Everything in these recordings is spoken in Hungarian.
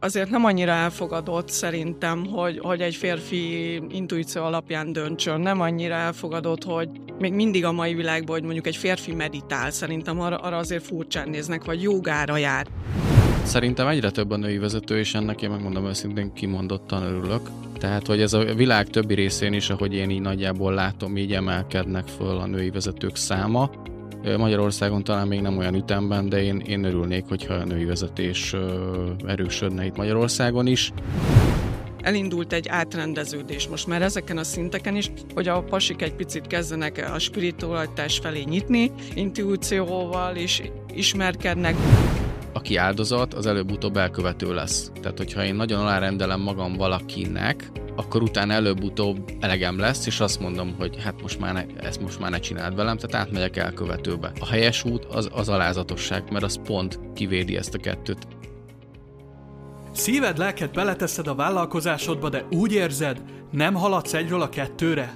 azért nem annyira elfogadott szerintem, hogy, hogy egy férfi intuíció alapján döntsön. Nem annyira elfogadott, hogy még mindig a mai világban, hogy mondjuk egy férfi meditál, szerintem arra, arra azért furcsán néznek, vagy jogára jár. Szerintem egyre több a női vezető, és ennek én megmondom őszintén kimondottan örülök. Tehát, hogy ez a világ többi részén is, ahogy én így nagyjából látom, így emelkednek föl a női vezetők száma. Magyarországon talán még nem olyan ütemben, de én, én örülnék, hogyha a női vezetés erősödne itt Magyarországon is. Elindult egy átrendeződés most már ezeken a szinteken is, hogy a pasik egy picit kezdenek a spiritualitás felé nyitni, intuícióval is ismerkednek aki áldozat, az előbb-utóbb elkövető lesz. Tehát, hogyha én nagyon alárendelem magam valakinek, akkor utána előbb-utóbb elegem lesz, és azt mondom, hogy hát most már ne, ezt most már ne csináld velem, tehát átmegyek elkövetőbe. A helyes út az, az alázatosság, mert az pont kivédi ezt a kettőt. Szíved, lelked beleteszed a vállalkozásodba, de úgy érzed, nem haladsz egyről a kettőre?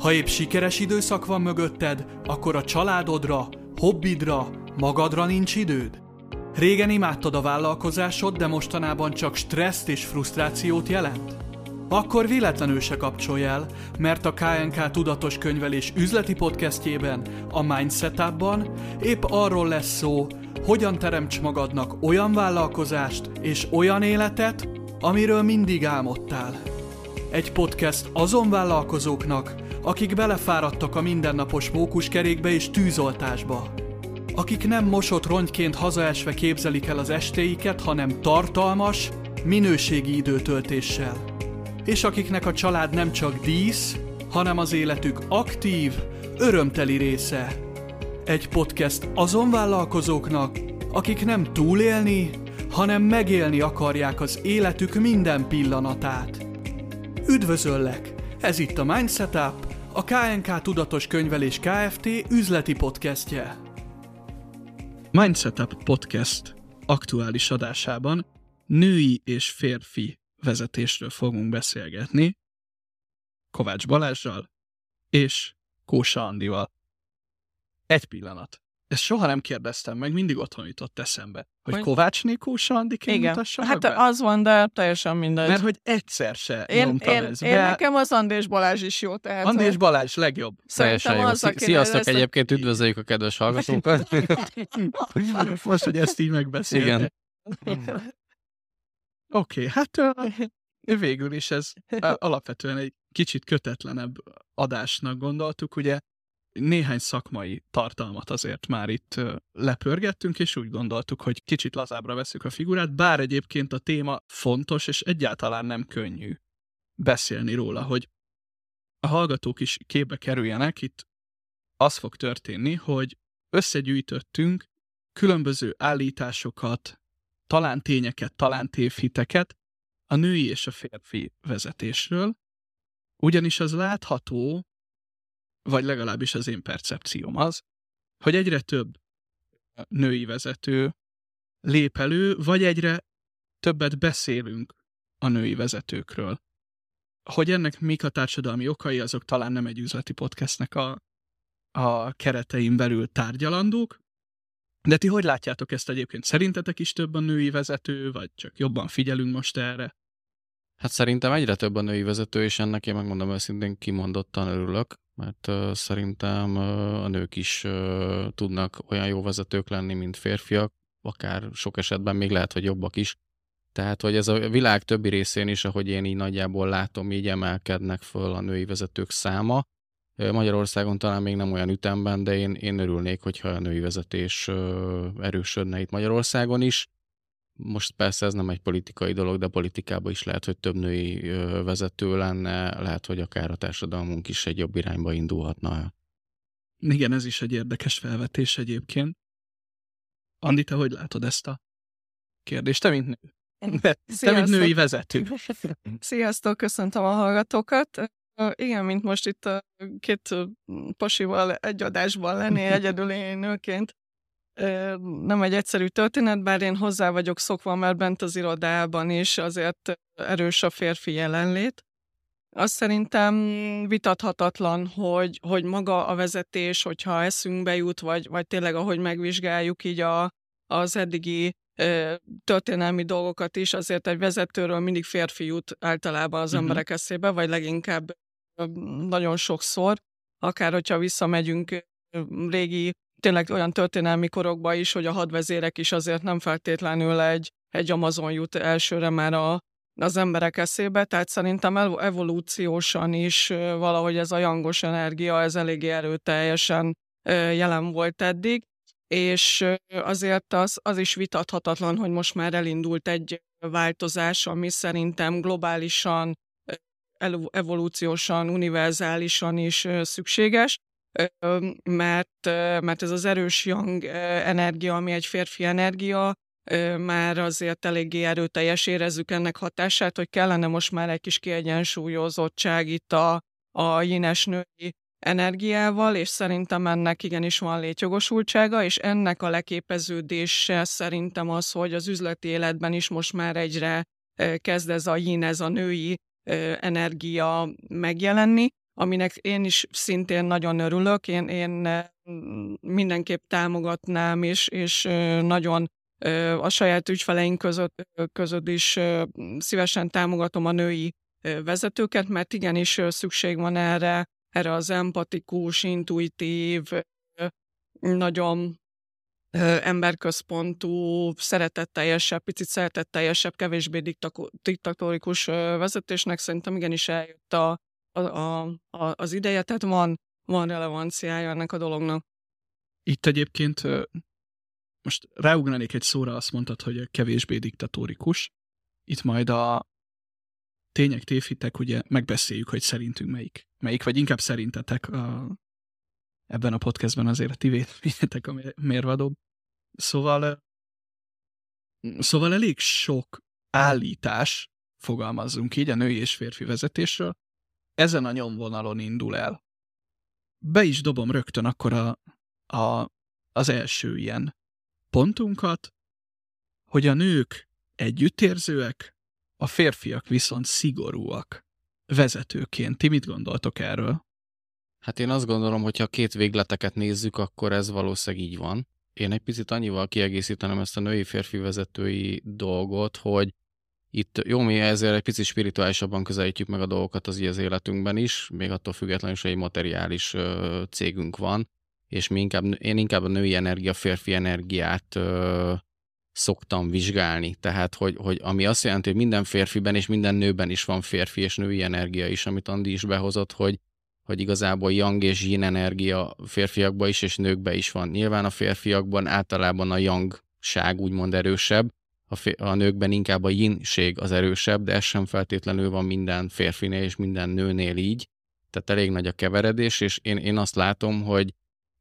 Ha épp sikeres időszak van mögötted, akkor a családodra, hobbidra, magadra nincs időd? Régen imádtad a vállalkozásod, de mostanában csak stresszt és frusztrációt jelent? Akkor véletlenül se kapcsolj el, mert a KNK Tudatos Könyvelés üzleti podcastjében, a Mindset ban épp arról lesz szó, hogyan teremts magadnak olyan vállalkozást és olyan életet, amiről mindig álmodtál. Egy podcast azon vállalkozóknak, akik belefáradtak a mindennapos mókuskerékbe és tűzoltásba akik nem mosott rongyként hazaesve képzelik el az estéiket, hanem tartalmas, minőségi időtöltéssel. És akiknek a család nem csak dísz, hanem az életük aktív, örömteli része. Egy podcast azon vállalkozóknak, akik nem túlélni, hanem megélni akarják az életük minden pillanatát. Üdvözöllek! Ez itt a Mindsetup, a KNK Tudatos Könyvelés Kft. üzleti podcastje. Mindsetup Podcast aktuális adásában női és férfi vezetésről fogunk beszélgetni Kovács Balázsral és Kósa Andival. Egy pillanat. Ezt soha nem kérdeztem meg, mindig otthon jutott eszembe. Hogy, hogy... Kovácsné Kósa Andiként Igen. mutassa Hát be? az van, de teljesen mindegy. Mert hogy egyszer se én, nyomtam én, ez én be. nekem az Andés Balázs is jó. Tehát Andés Balázs legjobb. Szerintem jó. Az, Sziasztok, lesz... egyébként üdvözöljük a kedves hallgatókat. Most, hogy ezt így megbeszélni. Igen. Oké, okay, hát végül is ez alapvetően egy kicsit kötetlenebb adásnak gondoltuk, ugye néhány szakmai tartalmat azért már itt lepörgettünk, és úgy gondoltuk, hogy kicsit lazábbra veszük a figurát, bár egyébként a téma fontos, és egyáltalán nem könnyű beszélni róla, hogy a hallgatók is képbe kerüljenek, itt az fog történni, hogy összegyűjtöttünk különböző állításokat, talán tényeket, talán tévhiteket a női és a férfi vezetésről, ugyanis az látható, vagy legalábbis az én percepcióm az, hogy egyre több női vezető lép elő, vagy egyre többet beszélünk a női vezetőkről. Hogy ennek mik a társadalmi okai, azok talán nem egy üzleti podcastnek a, a keretein belül tárgyalandók, de ti hogy látjátok ezt egyébként? Szerintetek is több a női vezető, vagy csak jobban figyelünk most erre? Hát szerintem egyre több a női vezető, és ennek én megmondom őszintén kimondottan örülök mert szerintem a nők is tudnak olyan jó vezetők lenni, mint férfiak, akár sok esetben még lehet, hogy jobbak is. Tehát, hogy ez a világ többi részén is, ahogy én így nagyjából látom, így emelkednek föl a női vezetők száma. Magyarországon talán még nem olyan ütemben, de én, én örülnék, hogyha a női vezetés erősödne itt Magyarországon is. Most persze ez nem egy politikai dolog, de politikában is lehet, hogy több női vezető lenne, lehet, hogy akár a társadalmunk is egy jobb irányba indulhatna Igen, ez is egy érdekes felvetés egyébként. Andi, te hogy látod ezt a kérdést? Te, mint nő. Te, mint női vezető. Sziasztok, köszöntöm a hallgatókat. Igen, mint most itt a két pasival egy adásban lenni egyedül én nőként nem egy egyszerű történet, bár én hozzá vagyok szokva, mert bent az irodában is azért erős a férfi jelenlét. Azt szerintem vitathatatlan, hogy, hogy maga a vezetés, hogyha eszünkbe jut, vagy, vagy tényleg ahogy megvizsgáljuk így a, az eddigi történelmi dolgokat is, azért egy vezetőről mindig férfi jut általában az uh-huh. emberek eszébe, vagy leginkább nagyon sokszor, akár hogyha visszamegyünk régi, tényleg olyan történelmi korokba is, hogy a hadvezérek is azért nem feltétlenül egy, egy Amazon jut elsőre már a, az emberek eszébe, tehát szerintem evolúciósan is valahogy ez a jangos energia, ez eléggé erőteljesen jelen volt eddig, és azért az, az is vitathatatlan, hogy most már elindult egy változás, ami szerintem globálisan, evolúciósan, univerzálisan is szükséges, mert, mert ez az erős yang energia, ami egy férfi energia, már azért eléggé erőteljes érezzük ennek hatását, hogy kellene most már egy kis kiegyensúlyozottság itt a, a jines női energiával, és szerintem ennek igenis van létjogosultsága, és ennek a leképeződése szerintem az, hogy az üzleti életben is most már egyre kezd ez a yin, ez a női energia megjelenni, aminek én is szintén nagyon örülök, én, én mindenképp támogatnám, és, és nagyon a saját ügyfeleink között, között is szívesen támogatom a női vezetőket, mert igenis szükség van erre, erre az empatikus, intuitív, nagyon emberközpontú, szeretetteljesebb, picit szeretetteljesebb, kevésbé diktatórikus vezetésnek szerintem igenis eljött a, a, a, a, az ideje, tehát van, van relevanciája ennek a dolognak. Itt egyébként most ráugranék egy szóra, azt mondtad, hogy kevésbé diktatórikus. Itt majd a tények, tévhitek, ugye megbeszéljük, hogy szerintünk melyik. Melyik, vagy inkább szerintetek a, ebben a podcastben azért a ti véleményetek a mérvadóbb. Szóval, szóval elég sok állítás, fogalmazzunk így, a női és férfi vezetésről, ezen a nyomvonalon indul el. Be is dobom rögtön akkor a, a, az első ilyen pontunkat, hogy a nők együttérzőek, a férfiak viszont szigorúak vezetőként. Ti mit gondoltok erről? Hát én azt gondolom, hogy ha két végleteket nézzük, akkor ez valószínűleg így van. Én egy picit annyival kiegészítenem ezt a női-férfi vezetői dolgot, hogy itt jó, mi ezért egy picit spirituálisabban közelítjük meg a dolgokat az, az életünkben is, még attól függetlenül hogy egy materiális ö, cégünk van, és mi inkább, én inkább a női energia, férfi energiát ö, szoktam vizsgálni. Tehát, hogy, hogy ami azt jelenti, hogy minden férfiben és minden nőben is van férfi és női energia is, amit Andi is behozott, hogy, hogy igazából yang és yin energia férfiakban is és nőkben is van. Nyilván a férfiakban általában a yangság úgymond erősebb, a, fér, a nőkben inkább a yinség az erősebb, de ez sem feltétlenül van minden férfinél és minden nőnél így. Tehát elég nagy a keveredés, és én, én azt látom, hogy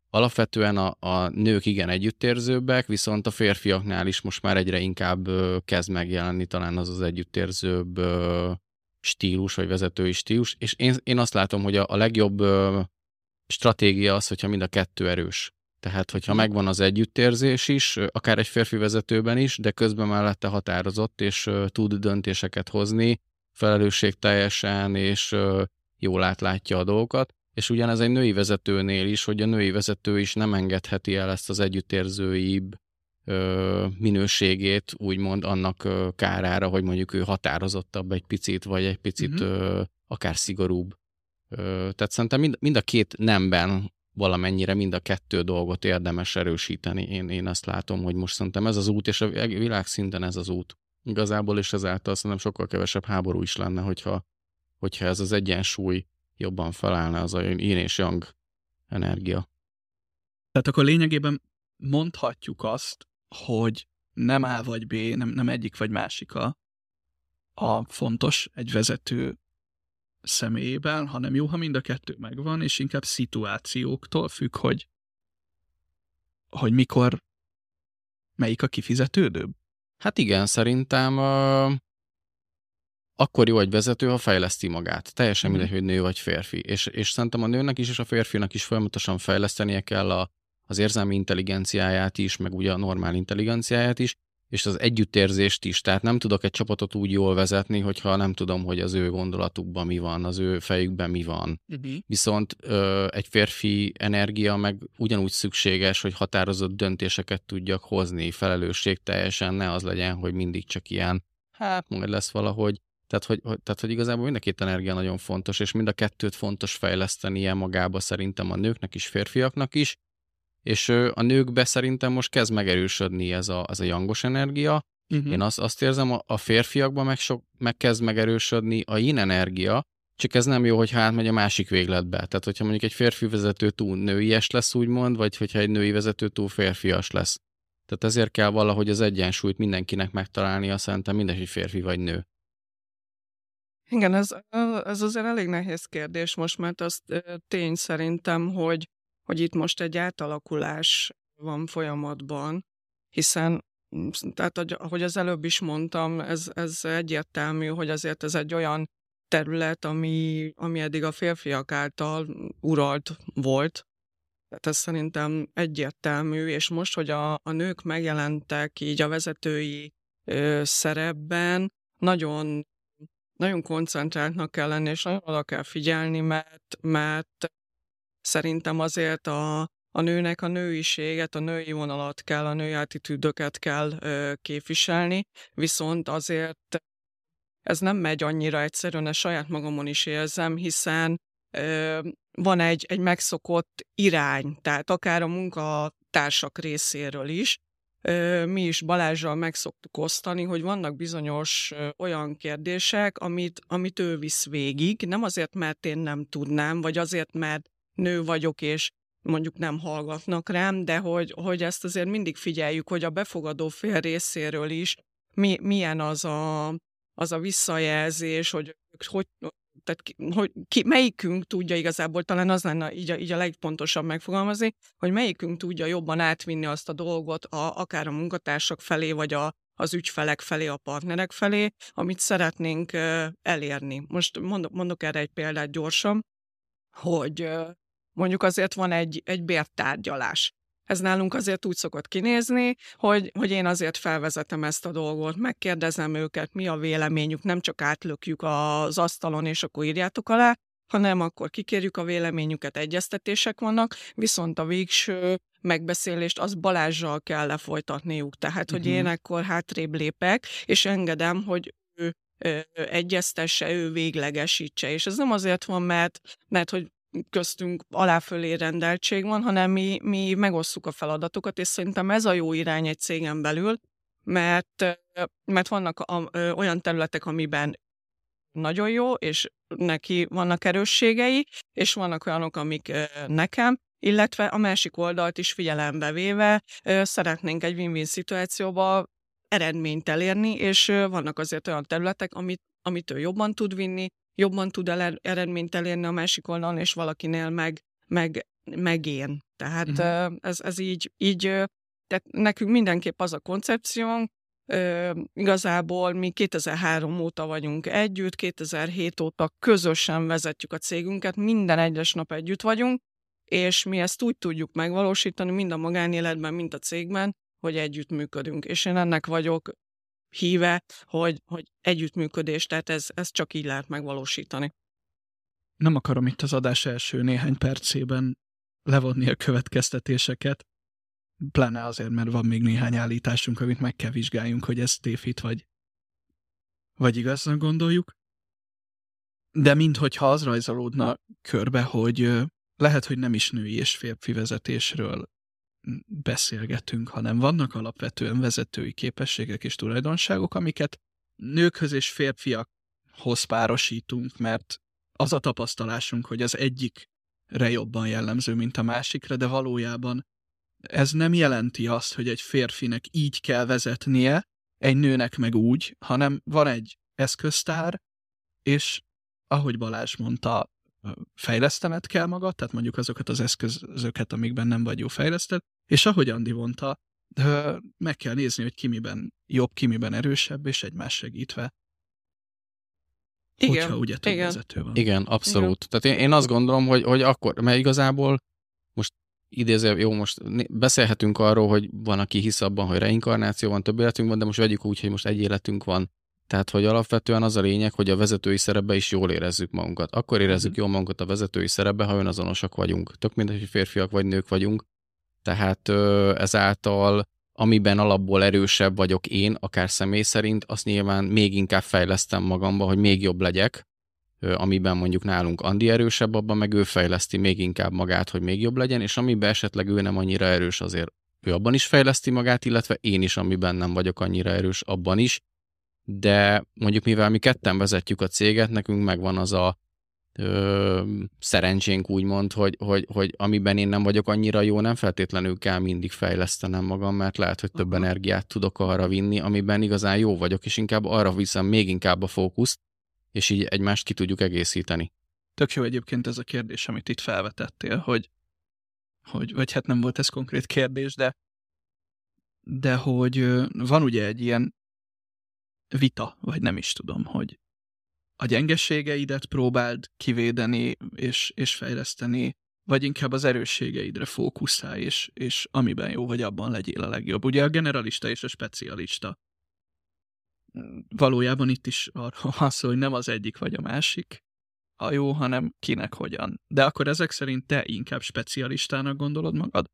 alapvetően a, a nők igen együttérzőbbek, viszont a férfiaknál is most már egyre inkább ö, kezd megjelenni talán az az együttérzőbb ö, stílus, vagy vezetői stílus, és én, én azt látom, hogy a, a legjobb ö, stratégia az, hogyha mind a kettő erős. Tehát, hogyha mhm. megvan az együttérzés is, akár egy férfi vezetőben is, de közben mellette határozott, és tud döntéseket hozni, felelősség teljesen, és jól átlátja a dolgokat, és ugyanez egy női vezetőnél is, hogy a női vezető is nem engedheti el ezt az együttérzőibb minőségét, úgymond annak kárára, hogy mondjuk ő határozottabb egy picit, vagy egy picit mm-hmm. akár szigorúbb. Tehát szerintem mind, mind a két nemben valamennyire mind a kettő dolgot érdemes erősíteni. Én, én ezt látom, hogy most szerintem ez az út, és a világszinten ez az út. Igazából, és ezáltal szerintem sokkal kevesebb háború is lenne, hogyha, hogyha ez az egyensúly jobban felállna az a yin és yang energia. Tehát akkor lényegében mondhatjuk azt, hogy nem A vagy B, nem, nem egyik vagy másik a, a fontos egy vezető személyében, hanem jó, ha mind a kettő megvan, és inkább szituációktól függ, hogy, hogy mikor melyik a kifizetődőbb. Hát igen, szerintem uh, akkor jó egy vezető, ha fejleszti magát. Teljesen mindegy, hogy nő vagy férfi. És, és szerintem a nőnek is és a férfinak is folyamatosan fejlesztenie kell a, az érzelmi intelligenciáját is, meg ugye a normál intelligenciáját is, és az együttérzést is. Tehát nem tudok egy csapatot úgy jól vezetni, hogyha nem tudom, hogy az ő gondolatukban mi van, az ő fejükben mi van. Uh-huh. Viszont ö, egy férfi energia meg ugyanúgy szükséges, hogy határozott döntéseket tudjak hozni, felelősség teljesen, ne az legyen, hogy mindig csak ilyen, hát majd lesz valahogy. Tehát hogy, hogy, tehát, hogy igazából mind a két energia nagyon fontos, és mind a kettőt fontos fejlesztenie magába szerintem a nőknek is, férfiaknak is, és a nőkbe szerintem most kezd megerősödni ez a, ez a jangos energia. Uh-huh. Én azt, azt érzem, a, a férfiakban meg, sok, meg kezd megerősödni a yin energia, csak ez nem jó, hogy hát megy a másik végletbe. Tehát, hogyha mondjuk egy férfi vezető túl nőies lesz, úgymond, vagy hogyha egy női vezető túl férfias lesz. Tehát ezért kell valahogy az egyensúlyt mindenkinek megtalálnia, szerintem mindegy, hogy férfi vagy nő. Igen, ez, ez azért elég nehéz kérdés most, mert az tény szerintem, hogy hogy itt most egy átalakulás van folyamatban, hiszen mm, tehát, ahogy az előbb is mondtam, ez, ez egyértelmű, hogy azért ez egy olyan terület, ami, ami eddig a férfiak által uralt volt. Tehát ez szerintem egyértelmű, és most, hogy a, a nők megjelentek így a vezetői ö, szerepben, nagyon, nagyon koncentráltnak kell lenni, és nagyon oda kell figyelni, mert, mert Szerintem azért a, a nőnek a nőiséget, a női vonalat kell, a női attitűdöket kell ö, képviselni, viszont azért ez nem megy annyira egyszerűen, ezt saját magamon is érzem, hiszen ö, van egy, egy megszokott irány, tehát akár a munkatársak részéről is, ö, mi is Balázsral megszoktuk osztani, hogy vannak bizonyos ö, olyan kérdések, amit, amit ő visz végig, nem azért, mert én nem tudnám, vagy azért, mert nő vagyok, és mondjuk nem hallgatnak rám, de hogy, hogy ezt azért mindig figyeljük, hogy a befogadó fél részéről is mi, milyen az a, az a visszajelzés, hogy, hogy tehát ki, hogy ki, melyikünk tudja igazából, talán az lenne így a, így a legfontosabb megfogalmazni, hogy melyikünk tudja jobban átvinni azt a dolgot a, akár a munkatársak felé, vagy a, az ügyfelek felé, a partnerek felé, amit szeretnénk elérni. Most mondok, mondok erre egy példát gyorsan, hogy mondjuk azért van egy, egy bértárgyalás. Ez nálunk azért úgy szokott kinézni, hogy, hogy én azért felvezetem ezt a dolgot, megkérdezem őket, mi a véleményük, nem csak átlökjük az asztalon, és akkor írjátok alá, hanem akkor kikérjük a véleményüket, egyeztetések vannak, viszont a végső megbeszélést az Balázsjal kell lefolytatniuk. Tehát, uh-huh. hogy én mhm. akkor hátrébb lépek, és engedem, hogy ő egyeztesse, ő véglegesítse. És ez nem azért van, mert, mert hogy köztünk aláfölé rendeltség van, hanem mi, mi megosszuk a feladatokat, és szerintem ez a jó irány egy cégen belül, mert, mert vannak a, ö, olyan területek, amiben nagyon jó, és neki vannak erősségei, és vannak olyanok, amik ö, nekem, illetve a másik oldalt is figyelembe véve ö, szeretnénk egy win-win szituációba eredményt elérni, és vannak azért olyan területek, amit, amit ő jobban tud vinni, jobban tud el eredményt elérni a másik oldalon, és valakinél meg, meg, meg én. Tehát uh-huh. ez, ez így, így, tehát nekünk mindenképp az a koncepciónk, igazából mi 2003 óta vagyunk együtt, 2007 óta közösen vezetjük a cégünket, minden egyes nap együtt vagyunk, és mi ezt úgy tudjuk megvalósítani, mind a magánéletben, mind a cégben, hogy együtt működünk. És én ennek vagyok híve, hogy, hogy együttműködés, tehát ez, ez csak így lehet megvalósítani. Nem akarom itt az adás első néhány percében levonni a következtetéseket, pláne azért, mert van még néhány állításunk, amit meg kell vizsgáljunk, hogy ez tévhit vagy, vagy igaznak gondoljuk. De minthogyha az rajzolódna körbe, hogy lehet, hogy nem is női és férfi vezetésről beszélgetünk, hanem vannak alapvetően vezetői képességek és tulajdonságok, amiket nőkhöz és férfiakhoz párosítunk, mert az a tapasztalásunk, hogy az egyikre jobban jellemző, mint a másikra, de valójában ez nem jelenti azt, hogy egy férfinek így kell vezetnie, egy nőnek meg úgy, hanem van egy eszköztár, és ahogy Balázs mondta, fejlesztened kell magad, tehát mondjuk azokat az eszközöket, amikben nem vagy jó fejleszted, és ahogy Andi mondta, meg kell nézni, hogy ki miben jobb, ki miben erősebb, és egymás segítve. Igen, hogyha ugye több igen. vezető van. Igen, abszolút. Igen. Tehát én, én azt gondolom, hogy, hogy akkor, mert igazából most idéző, jó, most beszélhetünk arról, hogy van, aki hisz abban, hogy reinkarnáció van, több életünk van, de most vegyük úgy, hogy most egy életünk van. Tehát, hogy alapvetően az a lényeg, hogy a vezetői szerepbe is jól érezzük magunkat. Akkor érezzük mm. jól magunkat a vezetői szerepbe, ha önazonosak vagyunk. Tök mindegy, hogy férfiak vagy nők vagyunk. Tehát ezáltal, amiben alapból erősebb vagyok én, akár személy szerint, azt nyilván még inkább fejlesztem magamba, hogy még jobb legyek, amiben mondjuk nálunk Andi erősebb, abban meg ő fejleszti még inkább magát, hogy még jobb legyen, és amiben esetleg ő nem annyira erős, azért ő abban is fejleszti magát, illetve én is, amiben nem vagyok annyira erős, abban is. De mondjuk mivel mi ketten vezetjük a céget, nekünk megvan az a ö, szerencsénk úgymond, hogy, hogy, hogy amiben én nem vagyok annyira jó, nem feltétlenül kell mindig fejlesztenem magam, mert lehet, hogy több energiát tudok arra vinni, amiben igazán jó vagyok, és inkább arra viszem még inkább a fókuszt, és így egymást ki tudjuk egészíteni. Tök jó egyébként ez a kérdés, amit itt felvetettél, hogy, hogy vagy hát nem volt ez konkrét kérdés, de, de hogy van ugye egy ilyen vita, vagy nem is tudom, hogy a gyengességeidet próbáld kivédeni és, és fejleszteni, vagy inkább az erősségeidre fókuszálj, és, és amiben jó vagy, abban legyél a legjobb. Ugye a generalista és a specialista valójában itt is arról van szó, hogy nem az egyik vagy a másik a jó, hanem kinek hogyan. De akkor ezek szerint te inkább specialistának gondolod magad?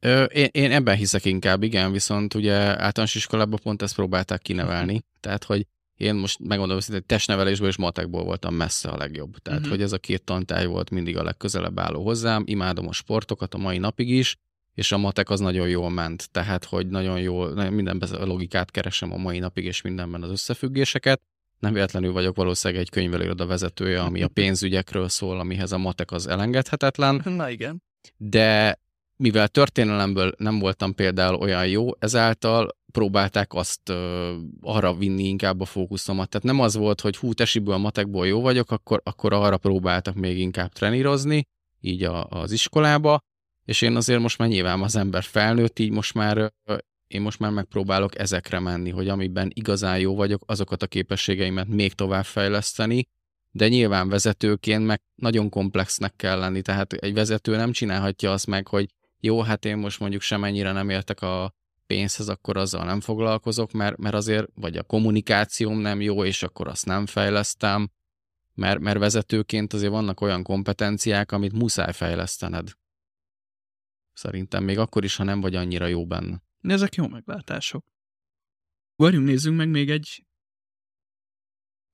Ö, én, én ebben hiszek inkább, igen, viszont ugye általános iskolában pont ezt próbálták kinevelni. Tehát, hogy én most megmondom hogy testnevelésből és matekból voltam messze a legjobb. Tehát, uh-huh. hogy ez a két tantárgy volt mindig a legközelebb álló hozzám. Imádom a sportokat a mai napig is, és a matek az nagyon jól ment, tehát hogy nagyon jól, mindenben a logikát keresem a mai napig, és mindenben az összefüggéseket. Nem véletlenül vagyok valószínűleg egy könyvelőiroda vezetője, ami a pénzügyekről szól, amihez a matek az elengedhetetlen. Na igen. De mivel történelemből nem voltam például olyan jó, ezáltal próbálták azt ö, arra vinni inkább a fókuszomat. Tehát nem az volt, hogy hú, tesiből, matekból jó vagyok, akkor, akkor arra próbáltak még inkább trenírozni, így a, az iskolába, és én azért most már nyilván az ember felnőtt, így most már én most már megpróbálok ezekre menni, hogy amiben igazán jó vagyok, azokat a képességeimet még tovább fejleszteni, de nyilván vezetőként meg nagyon komplexnek kell lenni, tehát egy vezető nem csinálhatja azt meg, hogy jó, hát én most mondjuk semennyire nem értek a pénzhez, akkor azzal nem foglalkozok, mert, mert azért, vagy a kommunikációm nem jó, és akkor azt nem fejlesztem, mert, mert vezetőként azért vannak olyan kompetenciák, amit muszáj fejlesztened. Szerintem még akkor is, ha nem vagy annyira jó benne. Ezek jó meglátások. Varjunk, nézzünk meg még egy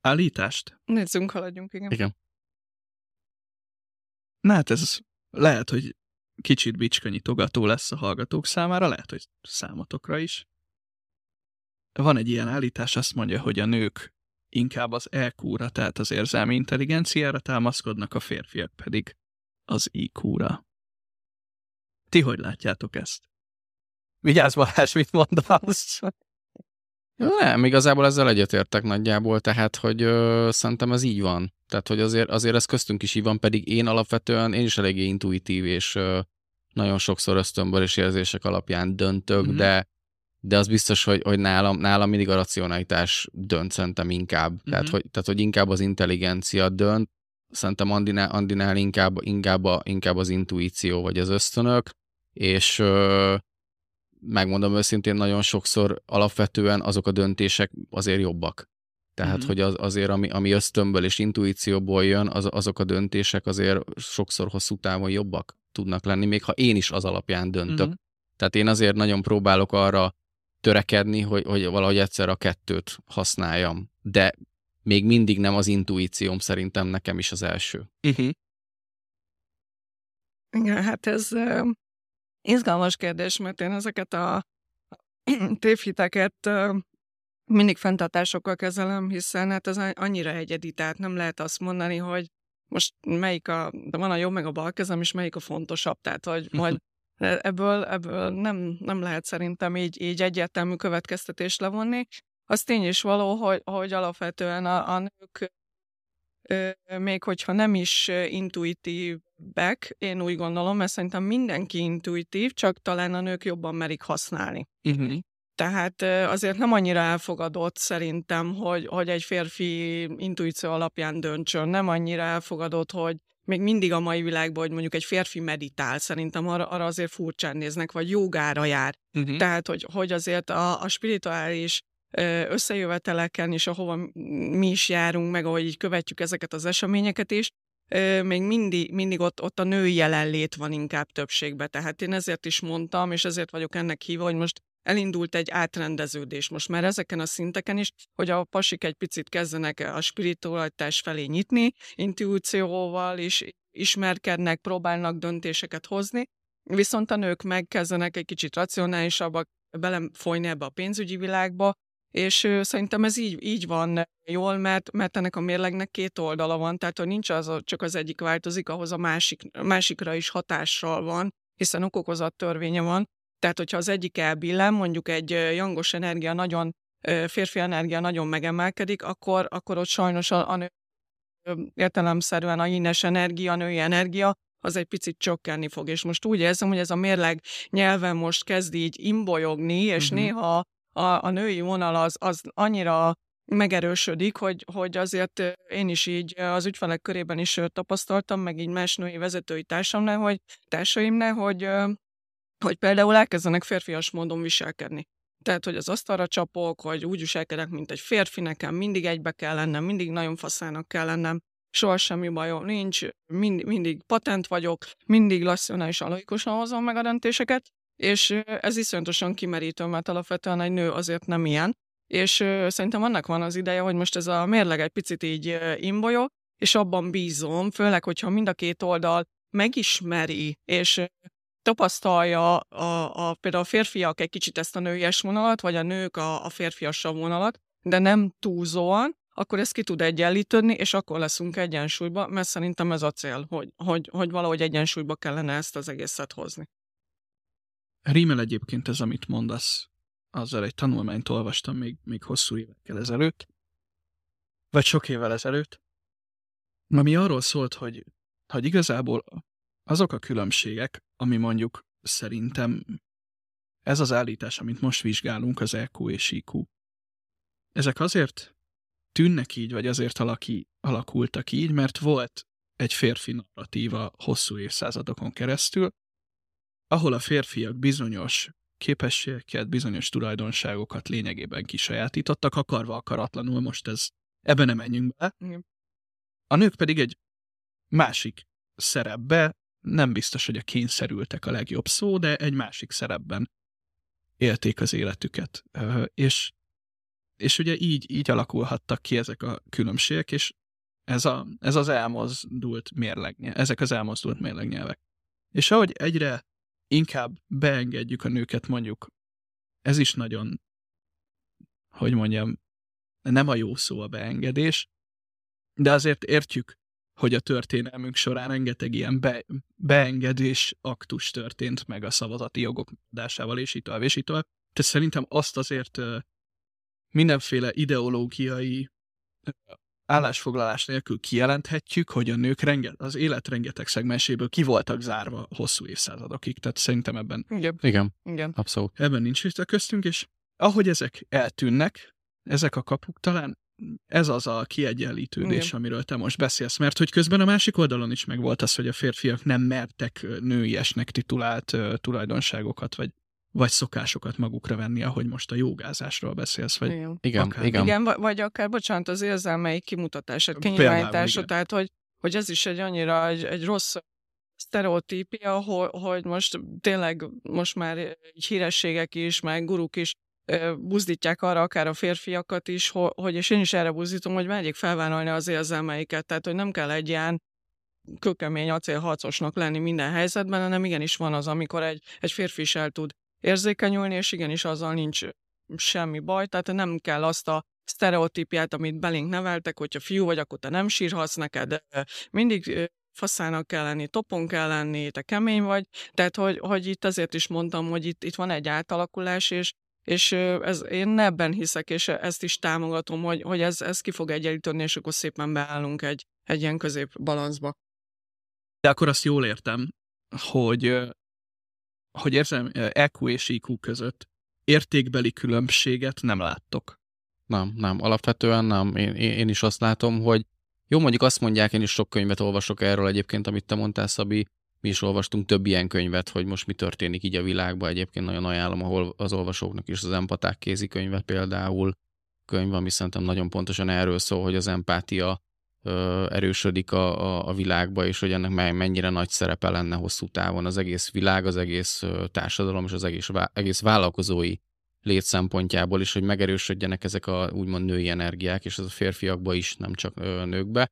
állítást. Nézzünk, haladjunk, igen. Igen. Na hát ez lehet, hogy kicsit bicskanyitogató lesz a hallgatók számára, lehet, hogy számotokra is. Van egy ilyen állítás, azt mondja, hogy a nők inkább az EQ-ra, tehát az érzelmi intelligenciára támaszkodnak, a férfiak pedig az IQ-ra. Ti hogy látjátok ezt? Vigyázz Balázs, mit mondasz? Nem, igazából ezzel egyetértek nagyjából, tehát, hogy ö, szerintem ez így van. Tehát, hogy azért, azért ez köztünk is így van, pedig én alapvetően, én is eléggé intuitív, és ö, nagyon sokszor ösztönből és érzések alapján döntök, mm-hmm. de de az biztos, hogy, hogy nálam, nálam mindig a racionalitás dönt szerintem inkább. Mm-hmm. Tehát, hogy, tehát, hogy inkább az intelligencia dönt, szerintem Andinál, Andinál inkább, inkább, a, inkább az intuíció vagy az ösztönök, és ö, megmondom őszintén, nagyon sokszor alapvetően azok a döntések azért jobbak. Tehát, mm-hmm. hogy az, azért, ami, ami ösztönből és intuícióból jön, az, azok a döntések azért sokszor hosszú távon jobbak tudnak lenni, még ha én is az alapján döntök. Mm-hmm. Tehát én azért nagyon próbálok arra törekedni, hogy, hogy valahogy egyszer a kettőt használjam. De még mindig nem az intuícióm szerintem nekem is az első. Uh-huh. Igen, hát ez Izgalmas kérdés, mert én ezeket a tévhiteket mindig fenntartásokkal kezelem, hiszen hát ez annyira egyedi, tehát nem lehet azt mondani, hogy most melyik a, de van a jobb meg a bal kezem, és melyik a fontosabb, tehát hogy majd ebből, ebből nem, nem lehet szerintem így, így egyértelmű következtetést levonni. Az tény is való, hogy, hogy alapvetően a, a nők még hogyha nem is intuitívek, én úgy gondolom, mert szerintem mindenki intuitív, csak talán a nők jobban merik használni. Uh-huh. Tehát azért nem annyira elfogadott szerintem, hogy, hogy egy férfi intuíció alapján döntsön. Nem annyira elfogadott, hogy még mindig a mai világban, hogy mondjuk egy férfi meditál, szerintem arra, arra azért furcsán néznek, vagy jogára jár. Uh-huh. Tehát, hogy, hogy azért a, a spirituális összejöveteleken is, ahova mi is járunk, meg ahogy így követjük ezeket az eseményeket is, még mindig, mindig ott, ott a női jelenlét van inkább többségben. Tehát én ezért is mondtam, és ezért vagyok ennek hívva, hogy most elindult egy átrendeződés most már ezeken a szinteken is, hogy a pasik egy picit kezdenek a spiritualitás felé nyitni, intuícióval is ismerkednek, próbálnak döntéseket hozni, viszont a nők megkezdenek egy kicsit racionálisabbak, belefolyni ebbe a pénzügyi világba, és szerintem ez így, így van jól, mert, mert ennek a mérlegnek két oldala van, tehát hogy nincs az, csak az egyik változik, ahhoz a másik, másikra is hatással van, hiszen okokozat törvénye van. Tehát, hogyha az egyik elbillen, mondjuk egy jangos energia nagyon, férfi energia nagyon megemelkedik, akkor, akkor ott sajnos a, a nő értelemszerűen a ines energia, a női energia, az egy picit csökkenni fog. És most úgy érzem, hogy ez a mérleg nyelven most kezd így imbolyogni, és uh-huh. néha a, a női vonal az, az annyira megerősödik, hogy, hogy azért én is így az ügyfelek körében is tapasztaltam, meg így más női vezetői társamnál, hogy társaimnál, hogy, hogy például elkezdenek férfias módon viselkedni. Tehát, hogy az asztalra csapok, hogy úgy viselkedek, mint egy férfi, nekem mindig egybe kell lennem, mindig nagyon faszának kell lennem, soha semmi bajom nincs, mind, mindig patent vagyok, mindig lasszionálisan logikusan hozom meg a döntéseket, és ez iszonyatosan kimerítő, mert alapvetően egy nő azért nem ilyen. És szerintem annak van az ideje, hogy most ez a mérleg egy picit így imbolyog, és abban bízom, főleg, hogyha mind a két oldal megismeri, és tapasztalja a, a, például a férfiak egy kicsit ezt a nőies vonalat, vagy a nők a, a férfiasabb vonalat, de nem túlzóan, akkor ezt ki tud egyenlítődni, és akkor leszünk egyensúlyba, mert szerintem ez a cél, hogy, hogy, hogy valahogy egyensúlyba kellene ezt az egészet hozni. Rímel egyébként ez, amit mondasz, azzal egy tanulmányt olvastam még, még hosszú évekkel ezelőtt, vagy sok évvel ezelőtt, ami arról szólt, hogy, hogy igazából azok a különbségek, ami mondjuk szerintem ez az állítás, amit most vizsgálunk, az EQ és IQ, ezek azért tűnnek így, vagy azért alaki, alakultak így, mert volt egy férfi narratíva hosszú évszázadokon keresztül, ahol a férfiak bizonyos képességeket, bizonyos tulajdonságokat lényegében kisajátítottak, akarva akaratlanul, most ez ebbe nem menjünk be. A nők pedig egy másik szerepbe, nem biztos, hogy a kényszerültek a legjobb szó, de egy másik szerepben élték az életüket. És, és ugye így, így alakulhattak ki ezek a különbségek, és ez, a, ez az elmozdult mérlegnyelv, ezek az elmozdult mérlegnyelvek. És ahogy egyre inkább beengedjük a nőket, mondjuk, ez is nagyon, hogy mondjam, nem a jó szó a beengedés, de azért értjük, hogy a történelmünk során rengeteg ilyen be, beengedés aktus történt meg a szavazati jogok adásával, és így tovább, és így tovább. Tehát szerintem azt azért mindenféle ideológiai állásfoglalás nélkül kijelenthetjük, hogy a nők renge, az élet rengeteg szegmenséből ki voltak zárva hosszú évszázadokig. Tehát szerintem ebben... Igen. Igen. Igen. Abszolút. Ebben nincs vita köztünk, és ahogy ezek eltűnnek, ezek a kapuk talán ez az a kiegyenlítődés, Igen. amiről te most beszélsz, mert hogy közben a másik oldalon is megvolt az, hogy a férfiak nem mertek nőiesnek titulált uh, tulajdonságokat, vagy vagy szokásokat magukra venni, ahogy most a jogázásról beszélsz, vagy igen, igen, akár. igen. igen vagy akár, bocsánat, az érzelmei kimutatását, kinyilvánítását, tehát hogy, hogy ez is egy annyira egy, egy rossz sztereotípia, hogy, hogy most tényleg most már hírességek is, meg guruk is buzdítják arra akár a férfiakat is, hogy, és én is erre buzdítom, hogy megyék felvállalni az érzelmeiket, tehát hogy nem kell egy ilyen kökemény acélharcosnak lenni minden helyzetben, hanem igenis van az, amikor egy, egy férfi is el tud érzékenyülni, és igenis azzal nincs semmi baj, tehát nem kell azt a sztereotípiát, amit belénk neveltek, hogyha fiú vagy, akkor te nem sírhatsz neked, mindig faszának kell lenni, topon kell lenni, te kemény vagy, tehát hogy, hogy itt azért is mondtam, hogy itt, itt van egy átalakulás, és, és ez, én ebben hiszek, és ezt is támogatom, hogy, hogy ez, ez ki fog egyenlíteni, és akkor szépen beállunk egy, egy ilyen középbalanszba. De akkor azt jól értem, hogy hogy érzem, EQ és IQ között értékbeli különbséget nem láttok. Nem, nem. Alapvetően nem. Én, én is azt látom, hogy Jó, mondjuk azt mondják, én is sok könyvet olvasok erről egyébként, amit te mondtál, Szabi, mi is olvastunk több ilyen könyvet, hogy most mi történik így a világban. Egyébként nagyon ajánlom ahol az olvasóknak is az empaták kézikönyve például, könyv, ami szerintem nagyon pontosan erről szól, hogy az empátia erősödik a, a, a világba, és hogy ennek mennyire nagy szerepe lenne hosszú távon az egész világ, az egész társadalom és az egész, egész vállalkozói lét szempontjából is, hogy megerősödjenek ezek a úgymond női energiák, és ez a férfiakba is, nem csak nőkbe.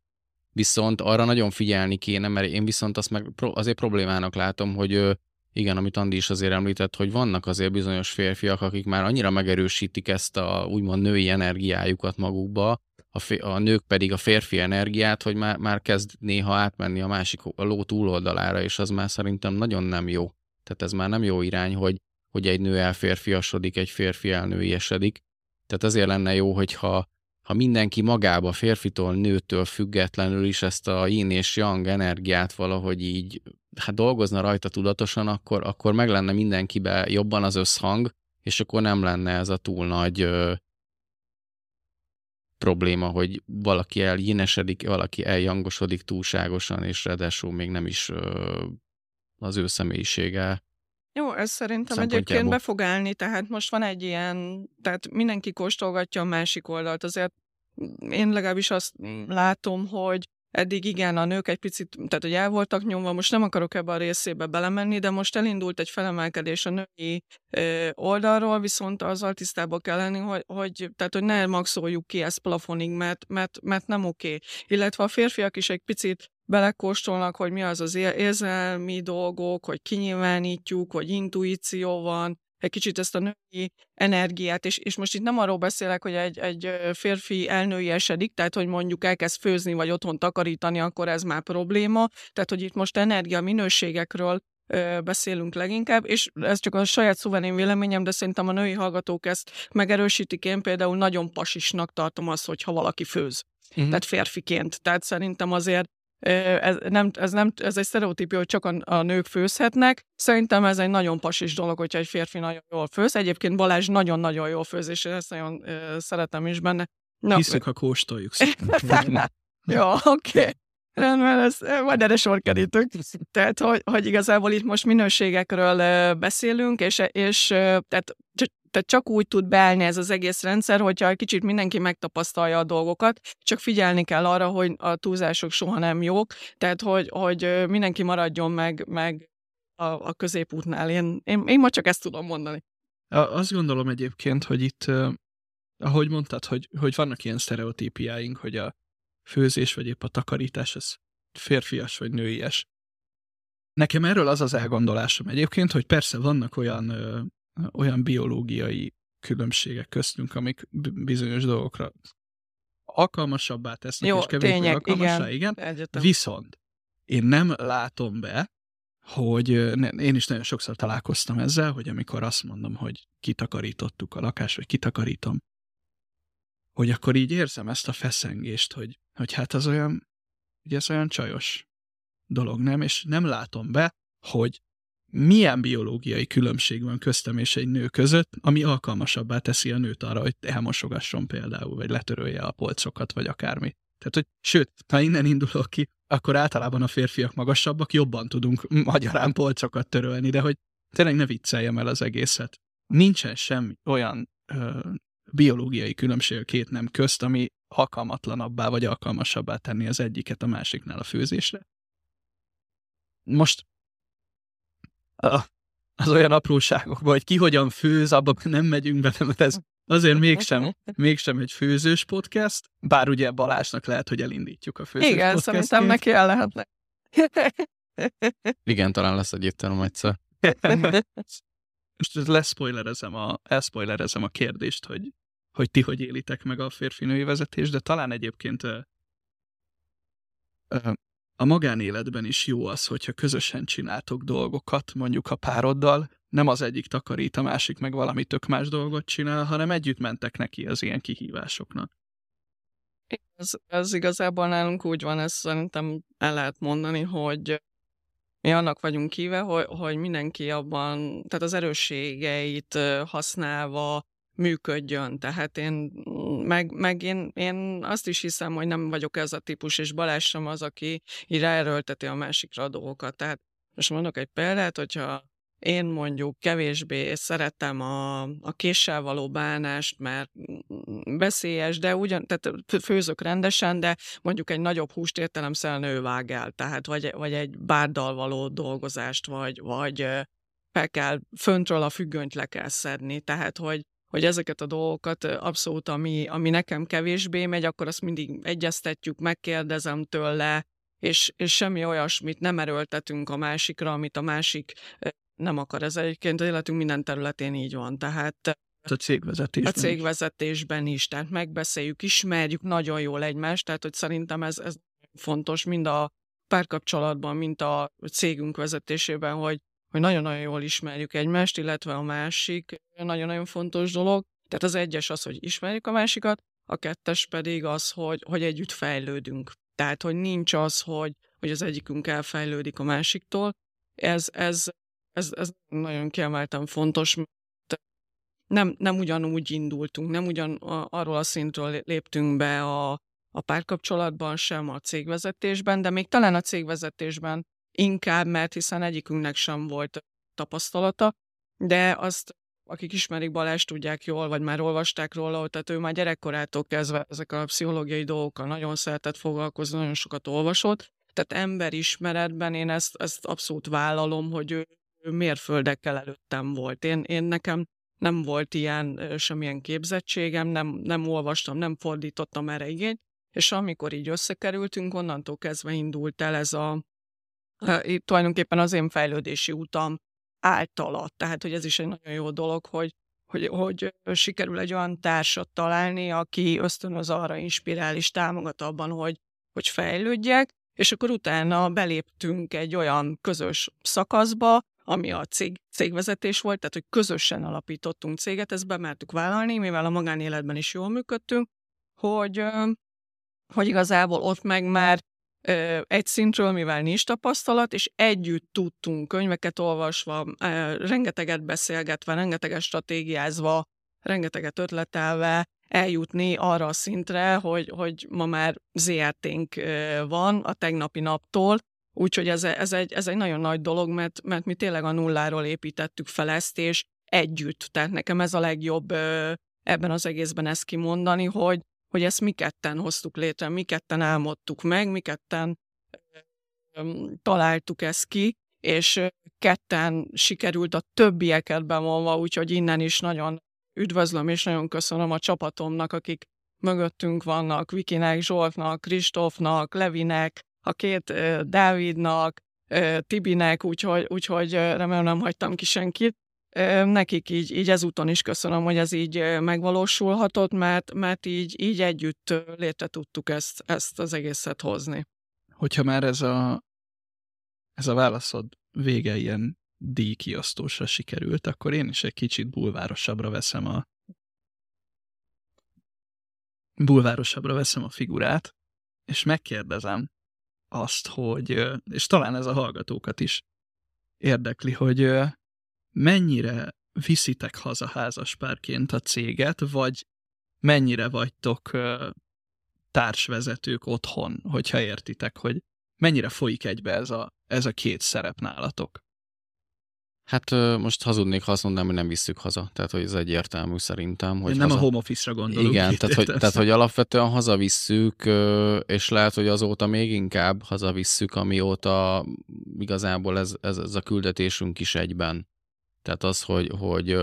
Viszont arra nagyon figyelni kéne, mert én viszont azt meg azért problémának látom, hogy igen, amit Andi is azért említett, hogy vannak azért bizonyos férfiak, akik már annyira megerősítik ezt a úgymond női energiájukat magukba, a, fi- a nők pedig a férfi energiát, hogy már, már kezd néha átmenni a másik a ló túloldalára, és az már szerintem nagyon nem jó. Tehát ez már nem jó irány, hogy, hogy egy nő elférfiasodik, egy férfi elnőiesedik. Tehát azért lenne jó, hogyha ha mindenki magába, férfitól, nőtől függetlenül is ezt a yin és yang energiát valahogy így hát dolgozna rajta tudatosan, akkor, akkor meg lenne mindenkibe jobban az összhang, és akkor nem lenne ez a túl nagy probléma, hogy valaki eljinesedik, valaki eljangosodik túlságosan, és ráadásul még nem is az ő személyisége jó, ez szerintem egyébként be fog állni, tehát most van egy ilyen, tehát mindenki kóstolgatja a másik oldalt, azért én legalábbis azt látom, hogy eddig igen, a nők egy picit, tehát hogy el voltak nyomva, most nem akarok ebbe a részébe belemenni, de most elindult egy felemelkedés a női oldalról, viszont azzal tisztában kell lenni, hogy, hogy, tehát, hogy ne maxoljuk ki ezt plafonig, mert, mert, mert nem oké. Okay. Illetve a férfiak is egy picit belekóstolnak, hogy mi az az érzelmi dolgok, hogy kinyilvánítjuk, hogy intuíció van, egy kicsit ezt a női energiát, és, és most itt nem arról beszélek, hogy egy, egy férfi elnői esedik, tehát hogy mondjuk elkezd főzni, vagy otthon takarítani, akkor ez már probléma, tehát hogy itt most energia minőségekről beszélünk leginkább, és ez csak a saját szuverén véleményem, de szerintem a női hallgatók ezt megerősítik. Én például nagyon pasisnak tartom azt, hogyha valaki főz. Uh-huh. Tehát férfiként. Tehát szerintem azért ez nem, ez, nem, ez egy sztereotípia, hogy csak a, a nők főzhetnek. Szerintem ez egy nagyon pasis dolog, hogyha egy férfi nagyon jól főz. Egyébként Balázs nagyon-nagyon jól főz, és ezt nagyon uh, szeretem is benne. Na, Hiszük, ha kóstoljuk. Jó, oké. Okay. Rendben, ez, majd erre sor kerítünk. Tehát, hogy, hogy igazából itt most minőségekről beszélünk, és, és tehát tehát csak úgy tud beállni ez az egész rendszer, hogyha egy kicsit mindenki megtapasztalja a dolgokat, csak figyelni kell arra, hogy a túlzások soha nem jók, tehát hogy, hogy mindenki maradjon meg, meg a, a középútnál. Én, én, én ma csak ezt tudom mondani. Azt gondolom egyébként, hogy itt, ahogy mondtad, hogy, hogy vannak ilyen sztereotípiáink, hogy a főzés vagy épp a takarítás, az férfias vagy nőies. Nekem erről az az elgondolásom egyébként, hogy persze vannak olyan olyan biológiai különbségek köztünk, amik bizonyos dolgokra alkalmasabbá tesznek, Jó, és kevésbé tények, alkalmassá, igen. igen. Viszont én nem látom be, hogy én is nagyon sokszor találkoztam ezzel, hogy amikor azt mondom, hogy kitakarítottuk a lakást, vagy kitakarítom, hogy akkor így érzem ezt a feszengést, hogy, hogy hát az olyan, ugye ez olyan csajos dolog, nem? És nem látom be, hogy milyen biológiai különbség van köztem és egy nő között, ami alkalmasabbá teszi a nőt arra, hogy elmosogasson például, vagy letörölje a polcokat, vagy akármi. Tehát, hogy sőt, ha innen indulok ki, akkor általában a férfiak magasabbak, jobban tudunk magyarán polcokat törölni, de hogy tényleg ne vicceljem el az egészet. Nincsen semmi olyan ö, biológiai különbség a két nem közt, ami alkalmatlanabbá vagy alkalmasabbá tenni az egyiket a másiknál a főzésre. Most az olyan apróságokba, hogy ki hogyan főz, abban nem megyünk bele, mert ez azért mégsem, mégsem egy főzős podcast, bár ugye Balázsnak lehet, hogy elindítjuk a főzős Igen, szerintem neki el lehetne. Igen, talán lesz egy étterem egyszer. Most leszpoilerezem a, elszpoilerezem a kérdést, hogy, hogy ti hogy élitek meg a férfi-női vezetést, de talán egyébként a magánéletben is jó az, hogyha közösen csináltok dolgokat, mondjuk a pároddal, nem az egyik takarít, a másik meg valami tök más dolgot csinál, hanem együtt mentek neki az ilyen kihívásoknak. Ez, ez igazából nálunk úgy van, ezt szerintem el lehet mondani, hogy mi annak vagyunk híve, hogy, hogy mindenki abban, tehát az erősségeit használva működjön. Tehát én, meg, meg én, én azt is hiszem, hogy nem vagyok ez a típus, és Balázs sem az, aki így ráerőlteti a másikra a dolgokat. Tehát most mondok egy példát, hogyha én mondjuk kevésbé szerettem a, a késsel való bánást, mert beszélyes, de ugyan, tehát főzök rendesen, de mondjuk egy nagyobb húst értelemszerűen ő vág el, tehát vagy, vagy egy bárdal való dolgozást, vagy, vagy fel kell, föntről a függönyt le kell szedni, tehát hogy, hogy ezeket a dolgokat abszolút, ami, ami nekem kevésbé megy, akkor azt mindig egyeztetjük, megkérdezem tőle, és, és semmi olyasmit nem erőltetünk a másikra, amit a másik nem akar. Ez egyébként az életünk minden területén így van. Tehát a cégvezetésben. A cégvezetésben is. is. Tehát megbeszéljük, ismerjük nagyon jól egymást, tehát hogy szerintem ez, ez fontos mind a párkapcsolatban, mint a cégünk vezetésében, hogy, hogy nagyon-nagyon jól ismerjük egymást, illetve a másik nagyon-nagyon fontos dolog. Tehát az egyes az, hogy ismerjük a másikat, a kettes pedig az, hogy, hogy együtt fejlődünk. Tehát, hogy nincs az, hogy, hogy az egyikünk elfejlődik a másiktól. Ez, ez ez, ez nagyon kiemelten fontos, mert nem, nem ugyanúgy indultunk, nem ugyan arról a szintről léptünk be a, a párkapcsolatban sem, a cégvezetésben, de még talán a cégvezetésben inkább, mert hiszen egyikünknek sem volt tapasztalata, de azt, akik ismerik Balást, tudják jól, vagy már olvasták róla, tehát ő már gyerekkorától kezdve ezek a pszichológiai dolgokkal nagyon szeretett foglalkozni, nagyon sokat olvasott, tehát emberismeretben én ezt, ezt abszolút vállalom, hogy ő mérföldekkel előttem volt. Én, én nekem nem volt ilyen semmilyen képzettségem, nem, nem olvastam, nem fordítottam erre igényt, és amikor így összekerültünk, onnantól kezdve indult el ez a, tulajdonképpen az én fejlődési utam általa. Tehát, hogy ez is egy nagyon jó dolog, hogy, hogy, hogy sikerül egy olyan társat találni, aki ösztönöz arra, inspirál és támogat abban, hogy, hogy fejlődjek, és akkor utána beléptünk egy olyan közös szakaszba, ami a cég, cégvezetés volt, tehát hogy közösen alapítottunk céget, ezt bemertük vállalni, mivel a magánéletben is jól működtünk, hogy, hogy igazából ott meg már egy szintről, mivel nincs tapasztalat, és együtt tudtunk könyveket olvasva, rengeteget beszélgetve, rengeteget stratégiázva, rengeteget ötletelve eljutni arra a szintre, hogy, hogy ma már ZRT-nk van a tegnapi naptól, Úgyhogy ez, ez, egy, ez egy nagyon nagy dolog, mert, mert mi tényleg a nulláról építettük fel ezt, és együtt. Tehát nekem ez a legjobb ebben az egészben ezt kimondani, hogy, hogy ezt mi ketten hoztuk létre, mi ketten álmodtuk meg, mi ketten találtuk ezt ki, és ketten sikerült a többieket bevonva, úgyhogy innen is nagyon üdvözlöm, és nagyon köszönöm a csapatomnak, akik mögöttünk vannak, Vikinek, Zsoltnak, Kristófnak, Levinek, a két Dávidnak, Tibinek, úgyhogy, úgyhogy remélem nem hagytam ki senkit. Nekik így, így ezúton is köszönöm, hogy ez így megvalósulhatott, mert, mert így, így együtt létre tudtuk ezt, ezt az egészet hozni. Hogyha már ez a, ez a válaszod vége ilyen díjkiosztósra sikerült, akkor én is egy kicsit bulvárosabbra veszem a bulvárosabbra veszem a figurát, és megkérdezem, azt, hogy, és talán ez a hallgatókat is érdekli, hogy mennyire viszitek haza házaspárként a céget, vagy mennyire vagytok társvezetők otthon, hogyha értitek, hogy mennyire folyik egybe ez a, ez a két szerep nálatok? Hát most hazudnék, ha azt mondanám, hogy nem visszük haza. Tehát, hogy ez egyértelmű szerintem. Hogy Én nem haza... a home office-ra gondolok. Igen, tehát hogy, tehát, hogy alapvetően hazavisszük, és lehet, hogy azóta még inkább hazavisszük, amióta igazából ez, ez, ez a küldetésünk is egyben. Tehát az, hogy, hogy,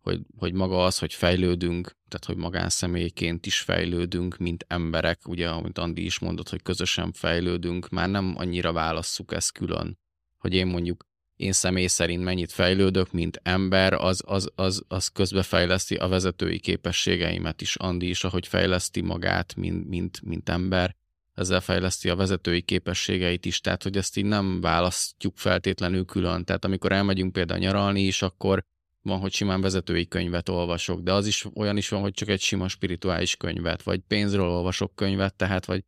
hogy, hogy maga az, hogy fejlődünk, tehát hogy magánszemélyként is fejlődünk, mint emberek, ugye, amit Andi is mondott, hogy közösen fejlődünk, már nem annyira válasszuk ezt külön, hogy én mondjuk én személy szerint mennyit fejlődök, mint ember, az, az, az, az közbefejleszti a vezetői képességeimet is. Andi is, ahogy fejleszti magát, mint, mint, mint ember, ezzel fejleszti a vezetői képességeit is, tehát hogy ezt így nem választjuk feltétlenül külön. Tehát amikor elmegyünk például nyaralni is, akkor van, hogy simán vezetői könyvet olvasok, de az is olyan is van, hogy csak egy sima spirituális könyvet, vagy pénzről olvasok könyvet, tehát vagy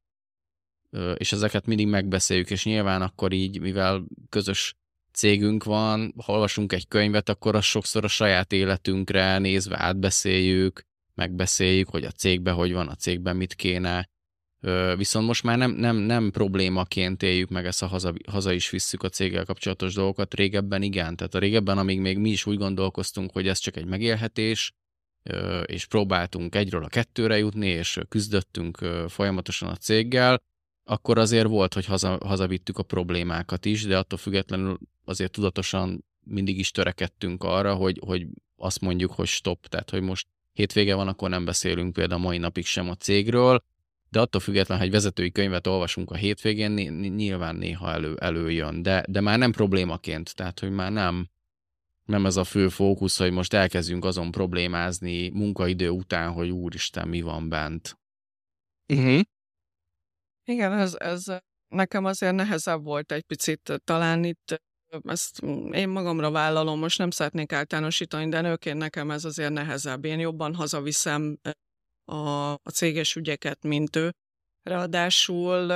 és ezeket mindig megbeszéljük, és nyilván akkor így, mivel közös cégünk van, ha olvasunk egy könyvet, akkor azt sokszor a saját életünkre nézve átbeszéljük, megbeszéljük, hogy a cégben hogy van, a cégben mit kéne. Viszont most már nem, nem, nem problémaként éljük meg ezt a haza, haza is visszük a céggel kapcsolatos dolgokat. Régebben igen. Tehát a régebben, amíg még mi is úgy gondolkoztunk, hogy ez csak egy megélhetés, és próbáltunk egyről a kettőre jutni, és küzdöttünk folyamatosan a céggel, akkor azért volt, hogy haza, hazavittük a problémákat is, de attól függetlenül azért tudatosan mindig is törekedtünk arra, hogy, hogy azt mondjuk, hogy stop, tehát hogy most hétvége van, akkor nem beszélünk például mai napig sem a cégről, de attól függetlenül, hogy vezetői könyvet olvasunk a hétvégén, nyilván néha elő, előjön, de, de már nem problémaként, tehát hogy már nem, nem ez a fő fókusz, hogy most elkezdjünk azon problémázni munkaidő után, hogy úristen, mi van bent. Uh-huh. Igen, ez, ez nekem azért nehezebb volt egy picit talán itt ezt én magamra vállalom, most nem szeretnék általánosítani, de nőként nekem ez azért nehezebb. Én jobban hazaviszem a, a céges ügyeket, mint ő. Ráadásul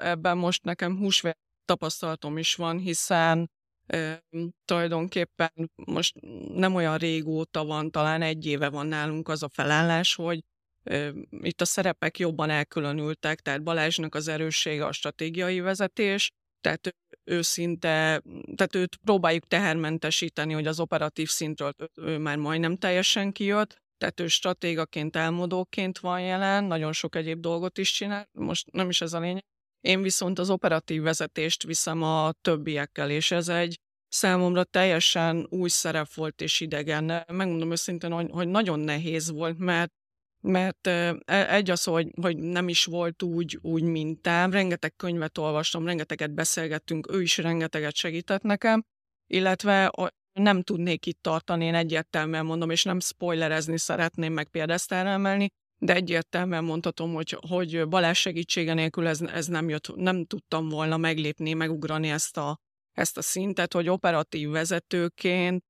ebben most nekem húsvét tapasztalatom is van, hiszen e, tulajdonképpen most nem olyan régóta van, talán egy éve van nálunk az a felállás, hogy e, itt a szerepek jobban elkülönültek, tehát Balázsnak az erőssége a stratégiai vezetés, tehát ő szinte, tehát őt próbáljuk tehermentesíteni, hogy az operatív szintről ő már majdnem teljesen kijött, tehát ő stratégaként, elmodóként van jelen, nagyon sok egyéb dolgot is csinál, most nem is ez a lényeg. Én viszont az operatív vezetést viszem a többiekkel, és ez egy számomra teljesen új szerep volt és idegen. Megmondom őszintén, hogy, hogy nagyon nehéz volt, mert mert e, egy az, hogy, hogy nem is volt úgy, úgy mintám, rengeteg könyvet olvastam, rengeteget beszélgettünk, ő is rengeteget segített nekem, illetve nem tudnék itt tartani, én egyértelműen mondom, és nem spoilerezni szeretném meg példesztára emelni, de egyértelműen mondhatom, hogy, hogy Balázs segítsége nélkül ez, ez nem jött, nem tudtam volna meglépni, megugrani ezt a, ezt a szintet, hogy operatív vezetőként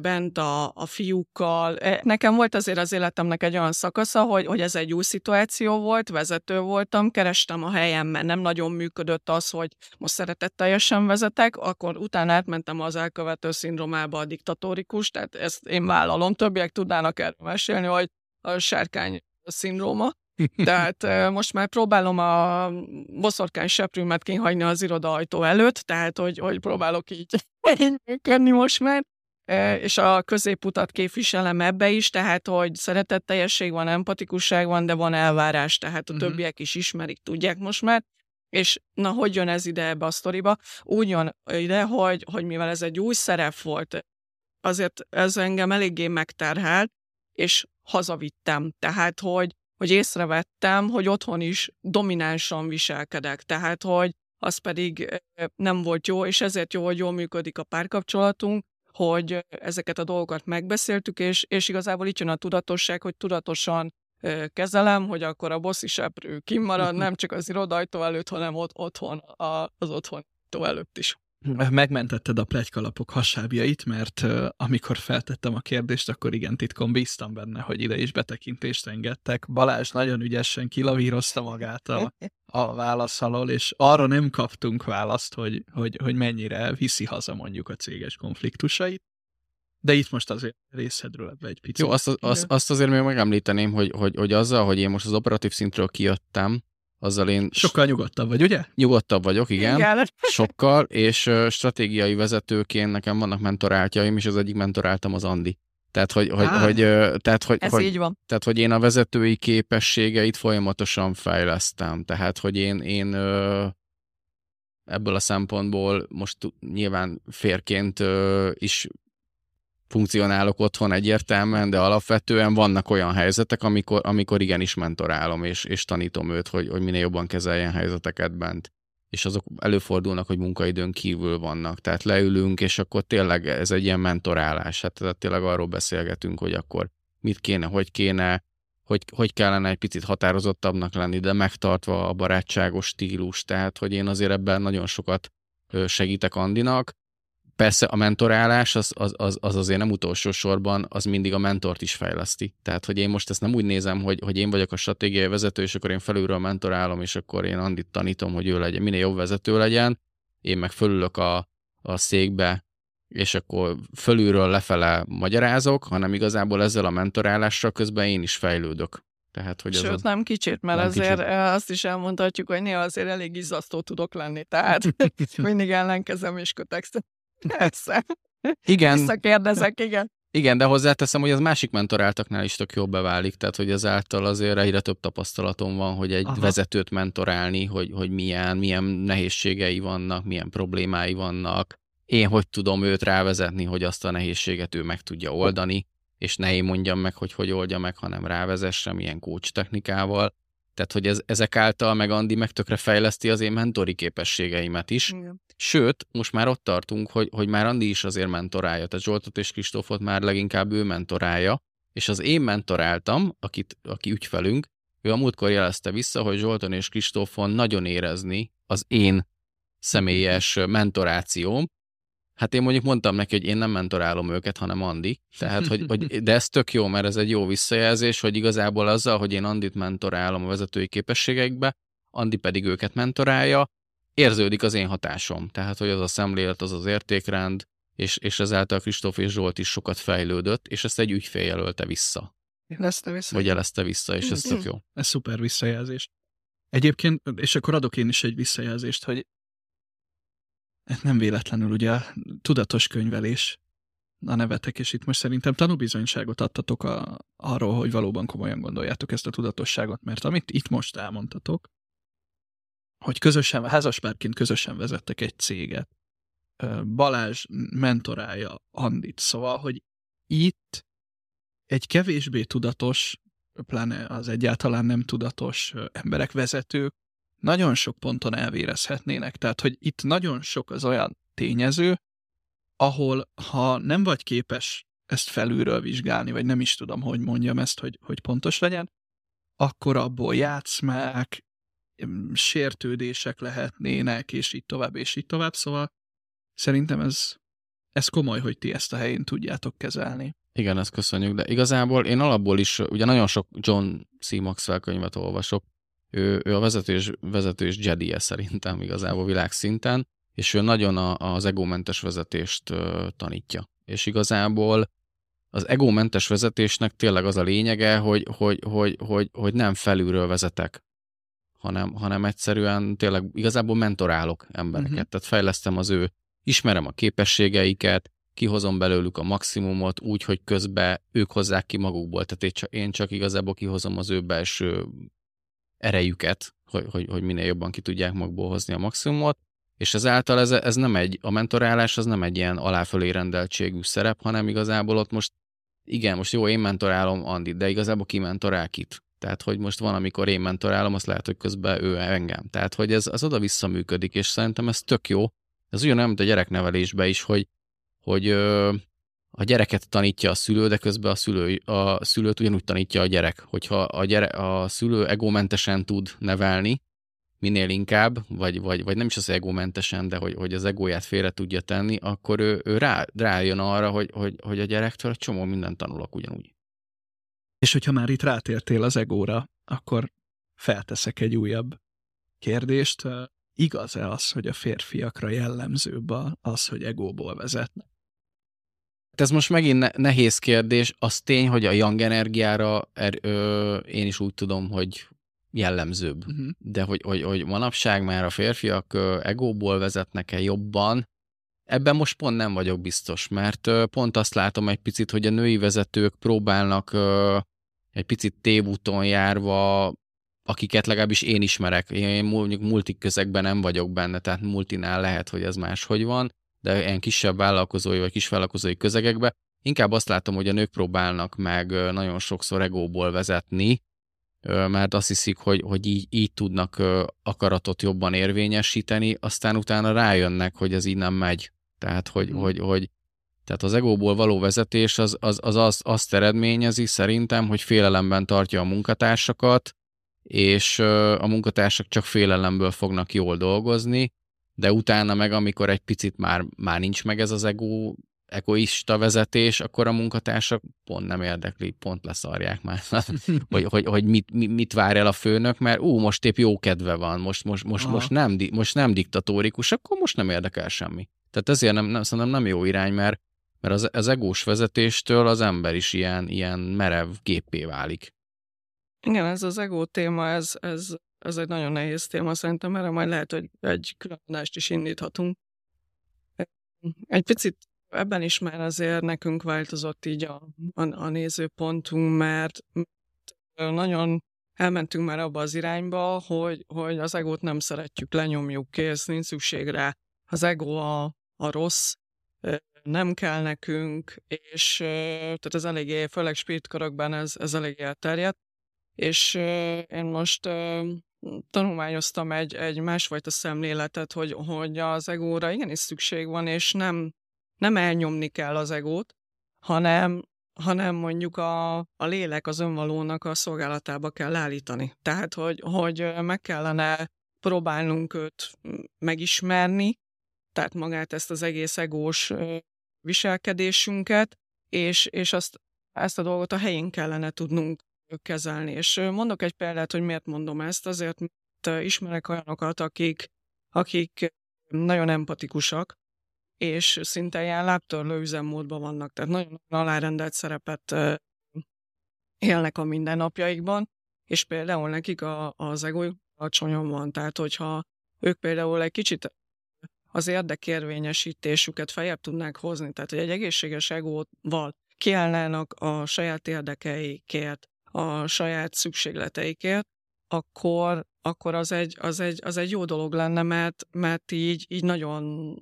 bent a, a fiúkkal. E, nekem volt azért az életemnek egy olyan szakasza, hogy, hogy ez egy új szituáció volt, vezető voltam, kerestem a helyem, mert nem nagyon működött az, hogy most szeretetteljesen vezetek, akkor utána átmentem az elkövető szindromába a diktatórikus, tehát ezt én vállalom, többiek tudnának erről mesélni, hogy a sárkány szindróma. Tehát most már próbálom a boszorkány seprűmet kihagyni az iroda ajtó előtt, tehát hogy, hogy próbálok így működni most már és a középutat képviselem ebbe is, tehát hogy szeretetteljesség van, empatikusság van, de van elvárás, tehát a uh-huh. többiek is ismerik, tudják most már. És na, hogy jön ez ide ebbe a sztoriba? Úgy jön ide, hogy, hogy mivel ez egy új szerep volt, azért ez engem eléggé megterhelt, és hazavittem. Tehát, hogy, hogy észrevettem, hogy otthon is dominánsan viselkedek. Tehát, hogy az pedig nem volt jó, és ezért jó, hogy jól működik a párkapcsolatunk, hogy ezeket a dolgokat megbeszéltük, és, és igazából itt jön a tudatosság, hogy tudatosan kezelem, hogy akkor a bosszi seprő kimarad, nem csak az irodajtó előtt, hanem ott otthon, a, az otthon előtt is megmentetted a plegykalapok hasábjait, mert uh, amikor feltettem a kérdést, akkor igen, titkon bíztam benne, hogy ide is betekintést engedtek. Balázs nagyon ügyesen kilavírozta magát a, a válasz alól, és arra nem kaptunk választ, hogy, hogy, hogy mennyire viszi haza mondjuk a céges konfliktusait. De itt most azért részedről ebbe egy picit. Jó, azt, azt, azt azért még megemlíteném, hogy, hogy, hogy azzal, hogy én most az operatív szintről kijöttem, azzal én... Sokkal nyugodtabb vagy, ugye? Nyugodtabb vagyok, igen. igen. Sokkal, és stratégiai vezetőként nekem vannak mentoráltjaim, és az egyik mentoráltam az Andi. Tehát, hogy, hogy, hogy, tehát, hogy, Ez hogy, így van. Tehát, hogy én a vezetői képességeit folyamatosan fejlesztem. Tehát, hogy én, én ebből a szempontból most nyilván férként is funkcionálok otthon egyértelműen, de alapvetően vannak olyan helyzetek, amikor, amikor igenis mentorálom, és, és tanítom őt, hogy, hogy minél jobban kezeljen helyzeteket bent. És azok előfordulnak, hogy munkaidőn kívül vannak. Tehát leülünk, és akkor tényleg ez egy ilyen mentorálás. Hát tehát tényleg arról beszélgetünk, hogy akkor mit kéne, hogy kéne, hogy, hogy kellene egy picit határozottabbnak lenni, de megtartva a barátságos stílus. Tehát, hogy én azért ebben nagyon sokat segítek Andinak, persze a mentorálás az, az, az, az azért nem utolsó sorban, az mindig a mentort is fejleszti. Tehát, hogy én most ezt nem úgy nézem, hogy, hogy én vagyok a stratégiai vezető, és akkor én felülről mentorálom, és akkor én Andit tanítom, hogy ő legyen, minél jobb vezető legyen, én meg fölülök a, a székbe, és akkor fölülről lefele magyarázok, hanem igazából ezzel a mentorálással közben én is fejlődök. Tehát, hogy Sőt, az nem kicsit, mert nem azért kicsit. eh, azt is elmondhatjuk, hogy néha azért elég izzasztó tudok lenni, tehát mindig ellenkezem és kötekszem. Persze. igen, Visszakérdezek, igen. igen, de hozzáteszem, hogy az másik mentoráltaknál is tök jobb beválik, tehát hogy ezáltal azért egyre több tapasztalatom van, hogy egy. Aha. vezetőt mentorálni, hogy, hogy milyen, milyen nehézségei vannak, milyen problémái vannak, én hogy tudom őt rávezetni, hogy azt a nehézséget ő meg tudja oldani, és ne én mondjam meg, hogy hogy oldja meg, hanem rávezessem ilyen coach technikával. Tehát, hogy ez, ezek által meg Andi meg tökre fejleszti az én mentori képességeimet is. igen. Sőt, most már ott tartunk, hogy, hogy már Andi is azért mentorálja. Tehát Zsoltot és Kristófot már leginkább ő mentorálja, és az én mentoráltam, akit, aki ügyfelünk, ő a múltkor jelezte vissza, hogy Zsolton és Kristófon nagyon érezni az én személyes mentorációm. Hát én mondjuk mondtam neki, hogy én nem mentorálom őket, hanem Andi. Tehát, hogy, hogy, de ez tök jó, mert ez egy jó visszajelzés, hogy igazából azzal, hogy én Andit mentorálom a vezetői képességeikbe, Andi pedig őket mentorálja, érződik az én hatásom. Tehát, hogy az a szemlélet, az az értékrend, és, és ezáltal Kristóf és Zsolt is sokat fejlődött, és ezt egy ügyfél jelölte vissza, Lesz te vissza. vagy jelezte vissza, és ez tök jó. Ez szuper visszajelzés. Egyébként, és akkor adok én is egy visszajelzést, hogy nem véletlenül ugye tudatos könyvelés a nevetek, és itt most szerintem tanúbizonyságot adtatok a, arról, hogy valóban komolyan gondoljátok ezt a tudatosságot, mert amit itt most elmondtatok, hogy közösen, házaspárként közösen vezettek egy céget, Balázs mentorálja Andit, szóval, hogy itt egy kevésbé tudatos, pláne az egyáltalán nem tudatos emberek, vezetők nagyon sok ponton elvérezhetnének. Tehát, hogy itt nagyon sok az olyan tényező, ahol ha nem vagy képes ezt felülről vizsgálni, vagy nem is tudom, hogy mondjam ezt, hogy, hogy pontos legyen, akkor abból játszmák, sértődések lehetnének, és így tovább, és így tovább. Szóval szerintem ez, ez komoly, hogy ti ezt a helyén tudjátok kezelni. Igen, ezt köszönjük, de igazából én alapból is, ugye nagyon sok John C. Maxwell könyvet olvasok, ő, ő a vezető és, vezető és jedi -e szerintem igazából világszinten, és ő nagyon a, az egómentes vezetést ö, tanítja. És igazából az egómentes vezetésnek tényleg az a lényege, hogy, hogy, hogy, hogy, hogy nem felülről vezetek, hanem, hanem egyszerűen tényleg igazából mentorálok embereket. Uh-huh. Tehát fejlesztem az ő, ismerem a képességeiket, kihozom belőlük a maximumot úgy, hogy közben ők hozzák ki magukból. Tehát én csak, én csak igazából kihozom az ő belső erejüket, hogy, hogy, hogy minél jobban ki tudják magukból hozni a maximumot, és ezáltal ez, ez nem egy, a mentorálás az nem egy ilyen aláfölé rendeltségű szerep, hanem igazából ott most, igen, most jó, én mentorálom Andit, de igazából ki mentorál kit? Tehát, hogy most van, amikor én mentorálom, azt lehet, hogy közben ő engem. Tehát, hogy ez az oda-vissza működik, és szerintem ez tök jó. Ez ugyanolyan, mint a gyereknevelésben is, hogy, hogy ö, a gyereket tanítja a szülő, de közben a, szülő, a szülőt ugyanúgy tanítja a gyerek. Hogyha a, gyere, a szülő egómentesen tud nevelni, minél inkább, vagy, vagy, vagy nem is az egómentesen, de hogy, hogy az egóját félre tudja tenni, akkor ő, ő rá, rájön arra, hogy, hogy, hogy a gyerektől egy csomó mindent tanulok ugyanúgy. És hogyha már itt rátértél az egóra, akkor felteszek egy újabb kérdést. Igaz-e az, hogy a férfiakra jellemzőbb az, hogy egóból vezetnek? Ez most megint ne- nehéz kérdés. Az tény, hogy a young energiára er, ö, én is úgy tudom, hogy jellemzőbb. Uh-huh. De hogy, hogy, hogy manapság már a férfiak ö, egóból vezetnek-e jobban, ebben most pont nem vagyok biztos, mert ö, pont azt látom egy picit, hogy a női vezetők próbálnak ö, egy picit tévúton járva, akiket legalábbis én ismerek. Én mondjuk multik közegben nem vagyok benne, tehát multinál lehet, hogy ez máshogy van, de ilyen kisebb vállalkozói vagy kisvállalkozói közegekben inkább azt látom, hogy a nők próbálnak meg nagyon sokszor egóból vezetni, mert azt hiszik, hogy, hogy így, így tudnak akaratot jobban érvényesíteni, aztán utána rájönnek, hogy ez így nem megy. Tehát, hogy, Mhm. hogy, hogy tehát az egóból való vezetés az, az, az, az azt eredményezi szerintem, hogy félelemben tartja a munkatársakat, és a munkatársak csak félelemből fognak jól dolgozni, de utána meg, amikor egy picit már, már nincs meg ez az ego, egoista vezetés, akkor a munkatársak pont nem érdekli, pont leszarják már, hogy, hogy, hogy mit, mit, vár el a főnök, mert ú, most épp jó kedve van, most, most, most, Aha. most, nem, most nem diktatórikus, akkor most nem érdekel semmi. Tehát ezért nem, nem, szerintem nem jó irány, mert, mert az, az egós vezetéstől az ember is ilyen, ilyen merev géppé válik. Igen, ez az ego téma, ez, ez, ez egy nagyon nehéz téma szerintem, erre majd lehet, hogy egy különadást is indíthatunk. Egy picit ebben is már azért nekünk változott így a, a, a nézőpontunk, mert nagyon elmentünk már abba az irányba, hogy, hogy az egót nem szeretjük, lenyomjuk, kész, nincs szükség rá. Az ego a, a rossz, nem kell nekünk, és tehát ez eléggé, főleg spirit ez, ez eléggé elterjedt, és én most tanulmányoztam egy, egy másfajta szemléletet, hogy, hogy az egóra igenis szükség van, és nem, nem elnyomni kell az egót, hanem, hanem mondjuk a, a lélek az önvalónak a szolgálatába kell állítani. Tehát, hogy, hogy meg kellene próbálnunk őt megismerni, tehát magát ezt az egész egós viselkedésünket, és, és azt, ezt a dolgot a helyén kellene tudnunk kezelni. És mondok egy példát, hogy miért mondom ezt, azért, mert ismerek olyanokat, akik, akik nagyon empatikusak, és szinte ilyen lábtörlő üzemmódban vannak, tehát nagyon alárendelt szerepet élnek a mindennapjaikban, és például nekik a, az ego alacsonyan van, tehát hogyha ők például egy kicsit az érdekérvényesítésüket feljebb tudnák hozni, tehát hogy egy egészséges egóval kiállnának a saját érdekeikért, a saját szükségleteikért, akkor, akkor az, egy, az, egy, az egy jó dolog lenne, mert, mert így, így nagyon,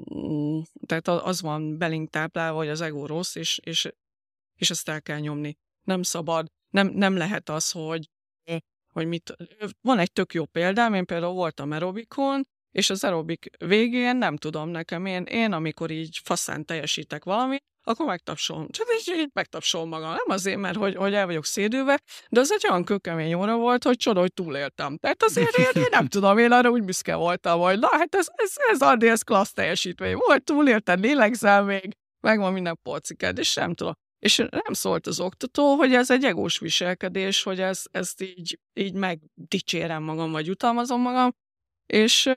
tehát az van belénk táplálva, hogy az ego rossz, és, és, és ezt el kell nyomni. Nem szabad, nem, nem lehet az, hogy, hogy mit, van egy tök jó példám, én például voltam aerobikon, és az aerobik végén nem tudom nekem, én, én amikor így faszán teljesítek valamit, akkor megtapsolom. Csak így, így megtapsolom magam. Nem azért, mert hogy, hogy el vagyok szédülve, de az egy olyan kökemény óra volt, hogy csoda, hogy túléltem. Tehát azért én, én nem tudom, én arra úgy büszke voltam, hogy na hát ez, ez, ez addig ez klassz teljesítmény volt, túléltem, lélegzel még, megvan minden polcikád, és nem tudom. És nem szólt az oktató, hogy ez egy egós viselkedés, hogy ez, ezt így, így megdicsérem magam, vagy utalmazom magam, és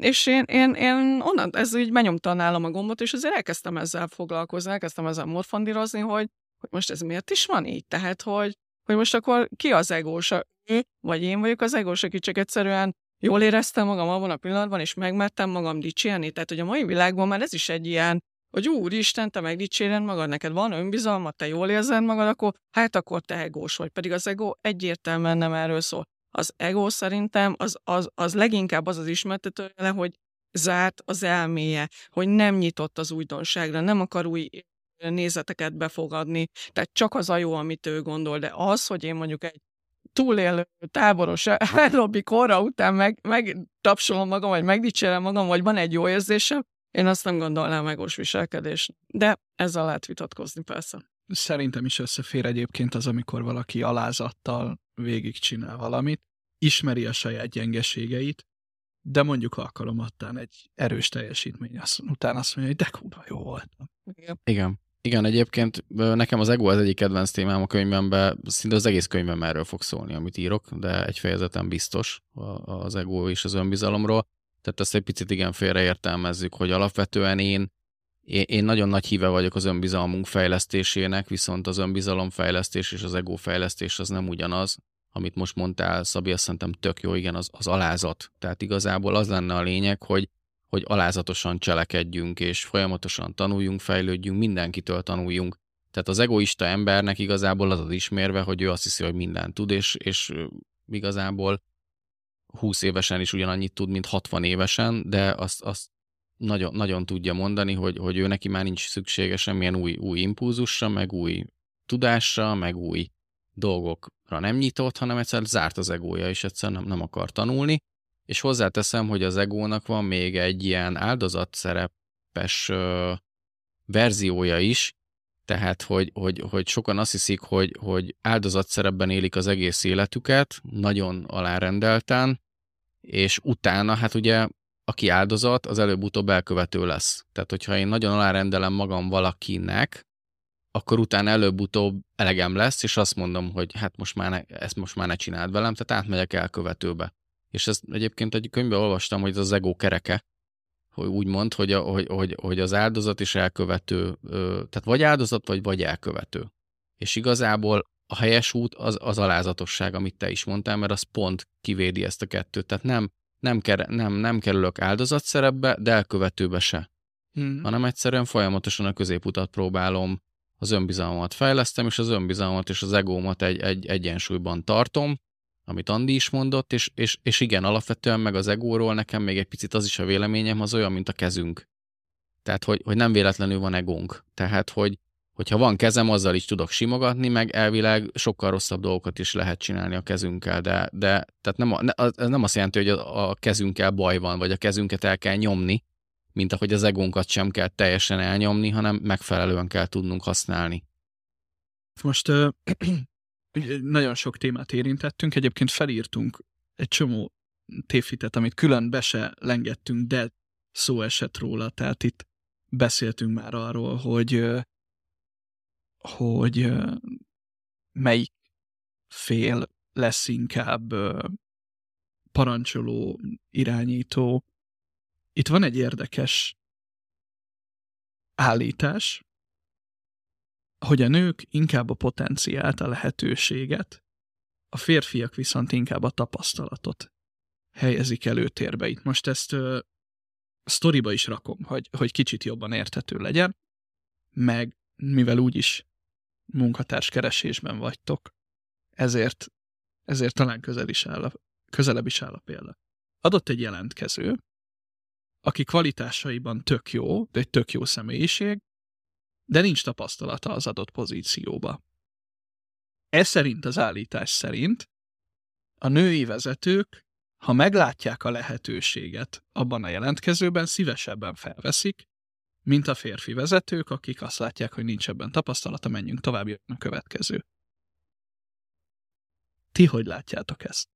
és én, én, én onnan, ez így benyomta nálam a gombot, és azért elkezdtem ezzel foglalkozni, elkezdtem ezzel morfondírozni, hogy, hogy most ez miért is van így? Tehát, hogy, hogy most akkor ki az egós? Ő, vagy én vagyok az egós, aki csak egyszerűen jól éreztem magam abban a pillanatban, és megmertem magam dicsérni. Tehát, hogy a mai világban már ez is egy ilyen, hogy úristen, te megdicséred magad, neked van önbizalmat, te jól érzed magad, akkor hát akkor te egós vagy. Pedig az ego egyértelműen nem erről szól az ego szerintem az, az, az leginkább az az ismertetője, hogy zárt az elméje, hogy nem nyitott az újdonságra, nem akar új nézeteket befogadni, tehát csak az a jó, amit ő gondol, de az, hogy én mondjuk egy túlélő táboros aerobi korra után meg, meg tapsolom magam, vagy megdicsérem magam, vagy van egy jó érzésem, én azt nem gondolnám megos viselkedés. De ezzel lehet vitatkozni persze. Szerintem is összefér egyébként az, amikor valaki alázattal végigcsinál valamit, ismeri a saját gyengeségeit, de mondjuk alkalomattán egy erős teljesítmény, azt, utána azt mondja, hogy de kurva jó voltam. Igen. Igen. Egyébként nekem az ego az egyik kedvenc témám a könyvemben, szinte az egész könyvem erről fog szólni, amit írok, de egy fejezeten biztos az ego és az önbizalomról. Tehát ezt egy picit igen félreértelmezzük, hogy alapvetően én, én nagyon nagy híve vagyok az önbizalmunk fejlesztésének, viszont az önbizalomfejlesztés és az ego fejlesztés az nem ugyanaz amit most mondtál, Szabi, azt szerintem tök jó, igen, az, az alázat. Tehát igazából az lenne a lényeg, hogy, hogy alázatosan cselekedjünk, és folyamatosan tanuljunk, fejlődjünk, mindenkitől tanuljunk. Tehát az egoista embernek igazából az az ismérve, hogy ő azt hiszi, hogy mindent tud, és, és igazából 20 évesen is ugyanannyit tud, mint 60 évesen, de azt, azt nagyon, nagyon tudja mondani, hogy, hogy ő neki már nincs szüksége semmilyen új, új impulzusra, meg új tudásra, meg új dolgokra nem nyitott, hanem egyszer zárt az egója, és egyszer nem, nem akar tanulni. És hozzáteszem, hogy az egónak van még egy ilyen áldozatszerepes ö, verziója is, tehát, hogy, hogy, hogy sokan azt hiszik, hogy, hogy áldozatszerepben élik az egész életüket, nagyon alárendelten, és utána, hát ugye, aki áldozat, az előbb-utóbb elkövető lesz. Tehát, hogyha én nagyon alárendelem magam valakinek, akkor utána előbb-utóbb elegem lesz, és azt mondom, hogy hát most már ne, ezt most már ne csináld velem, tehát átmegyek elkövetőbe. És ezt egyébként egy könyvben olvastam, hogy ez az ego kereke, hogy úgy mond, hogy, a, hogy, hogy, hogy az áldozat és elkövető, tehát vagy áldozat, vagy vagy elkövető. És igazából a helyes út az, az alázatosság, amit te is mondtál, mert az pont kivédi ezt a kettőt. Tehát nem, nem, ker, nem, nem kerülök áldozatszerepbe, de elkövetőbe se. Hmm. Hanem egyszerűen folyamatosan a középutat próbálom, az önbizalmamat fejlesztem, és az önbizalmat és az egómat egy, egy egyensúlyban tartom, amit Andi is mondott, és, és, és igen, alapvetően meg az egóról nekem még egy picit az is a véleményem, az olyan, mint a kezünk. Tehát, hogy, hogy nem véletlenül van egónk. Tehát, hogy hogyha van kezem, azzal is tudok simogatni, meg elvileg sokkal rosszabb dolgokat is lehet csinálni a kezünkkel, de, de tehát nem, ez nem azt jelenti, hogy a, a kezünkkel baj van, vagy a kezünket el kell nyomni, mint ahogy az egónkat sem kell teljesen elnyomni, hanem megfelelően kell tudnunk használni. Most ö, nagyon sok témát érintettünk, egyébként felírtunk egy csomó tévhitet, amit külön be se lengettünk, de szó esett róla, tehát itt beszéltünk már arról, hogy hogy melyik fél lesz inkább parancsoló, irányító. Itt van egy érdekes állítás, hogy a nők inkább a potenciált, a lehetőséget, a férfiak viszont inkább a tapasztalatot helyezik előtérbe. Itt most ezt uh, sztoriba is rakom, hogy, hogy kicsit jobban érthető legyen, meg mivel úgyis munkatárs keresésben vagytok, ezért, ezért talán közel is áll a, közelebb is áll a példa. Adott egy jelentkező, aki kvalitásaiban tök jó, de egy tök jó személyiség, de nincs tapasztalata az adott pozícióba. Ez szerint az állítás szerint a női vezetők, ha meglátják a lehetőséget abban a jelentkezőben, szívesebben felveszik, mint a férfi vezetők, akik azt látják, hogy nincs ebben tapasztalata, menjünk tovább, jön a következő. Ti hogy látjátok ezt?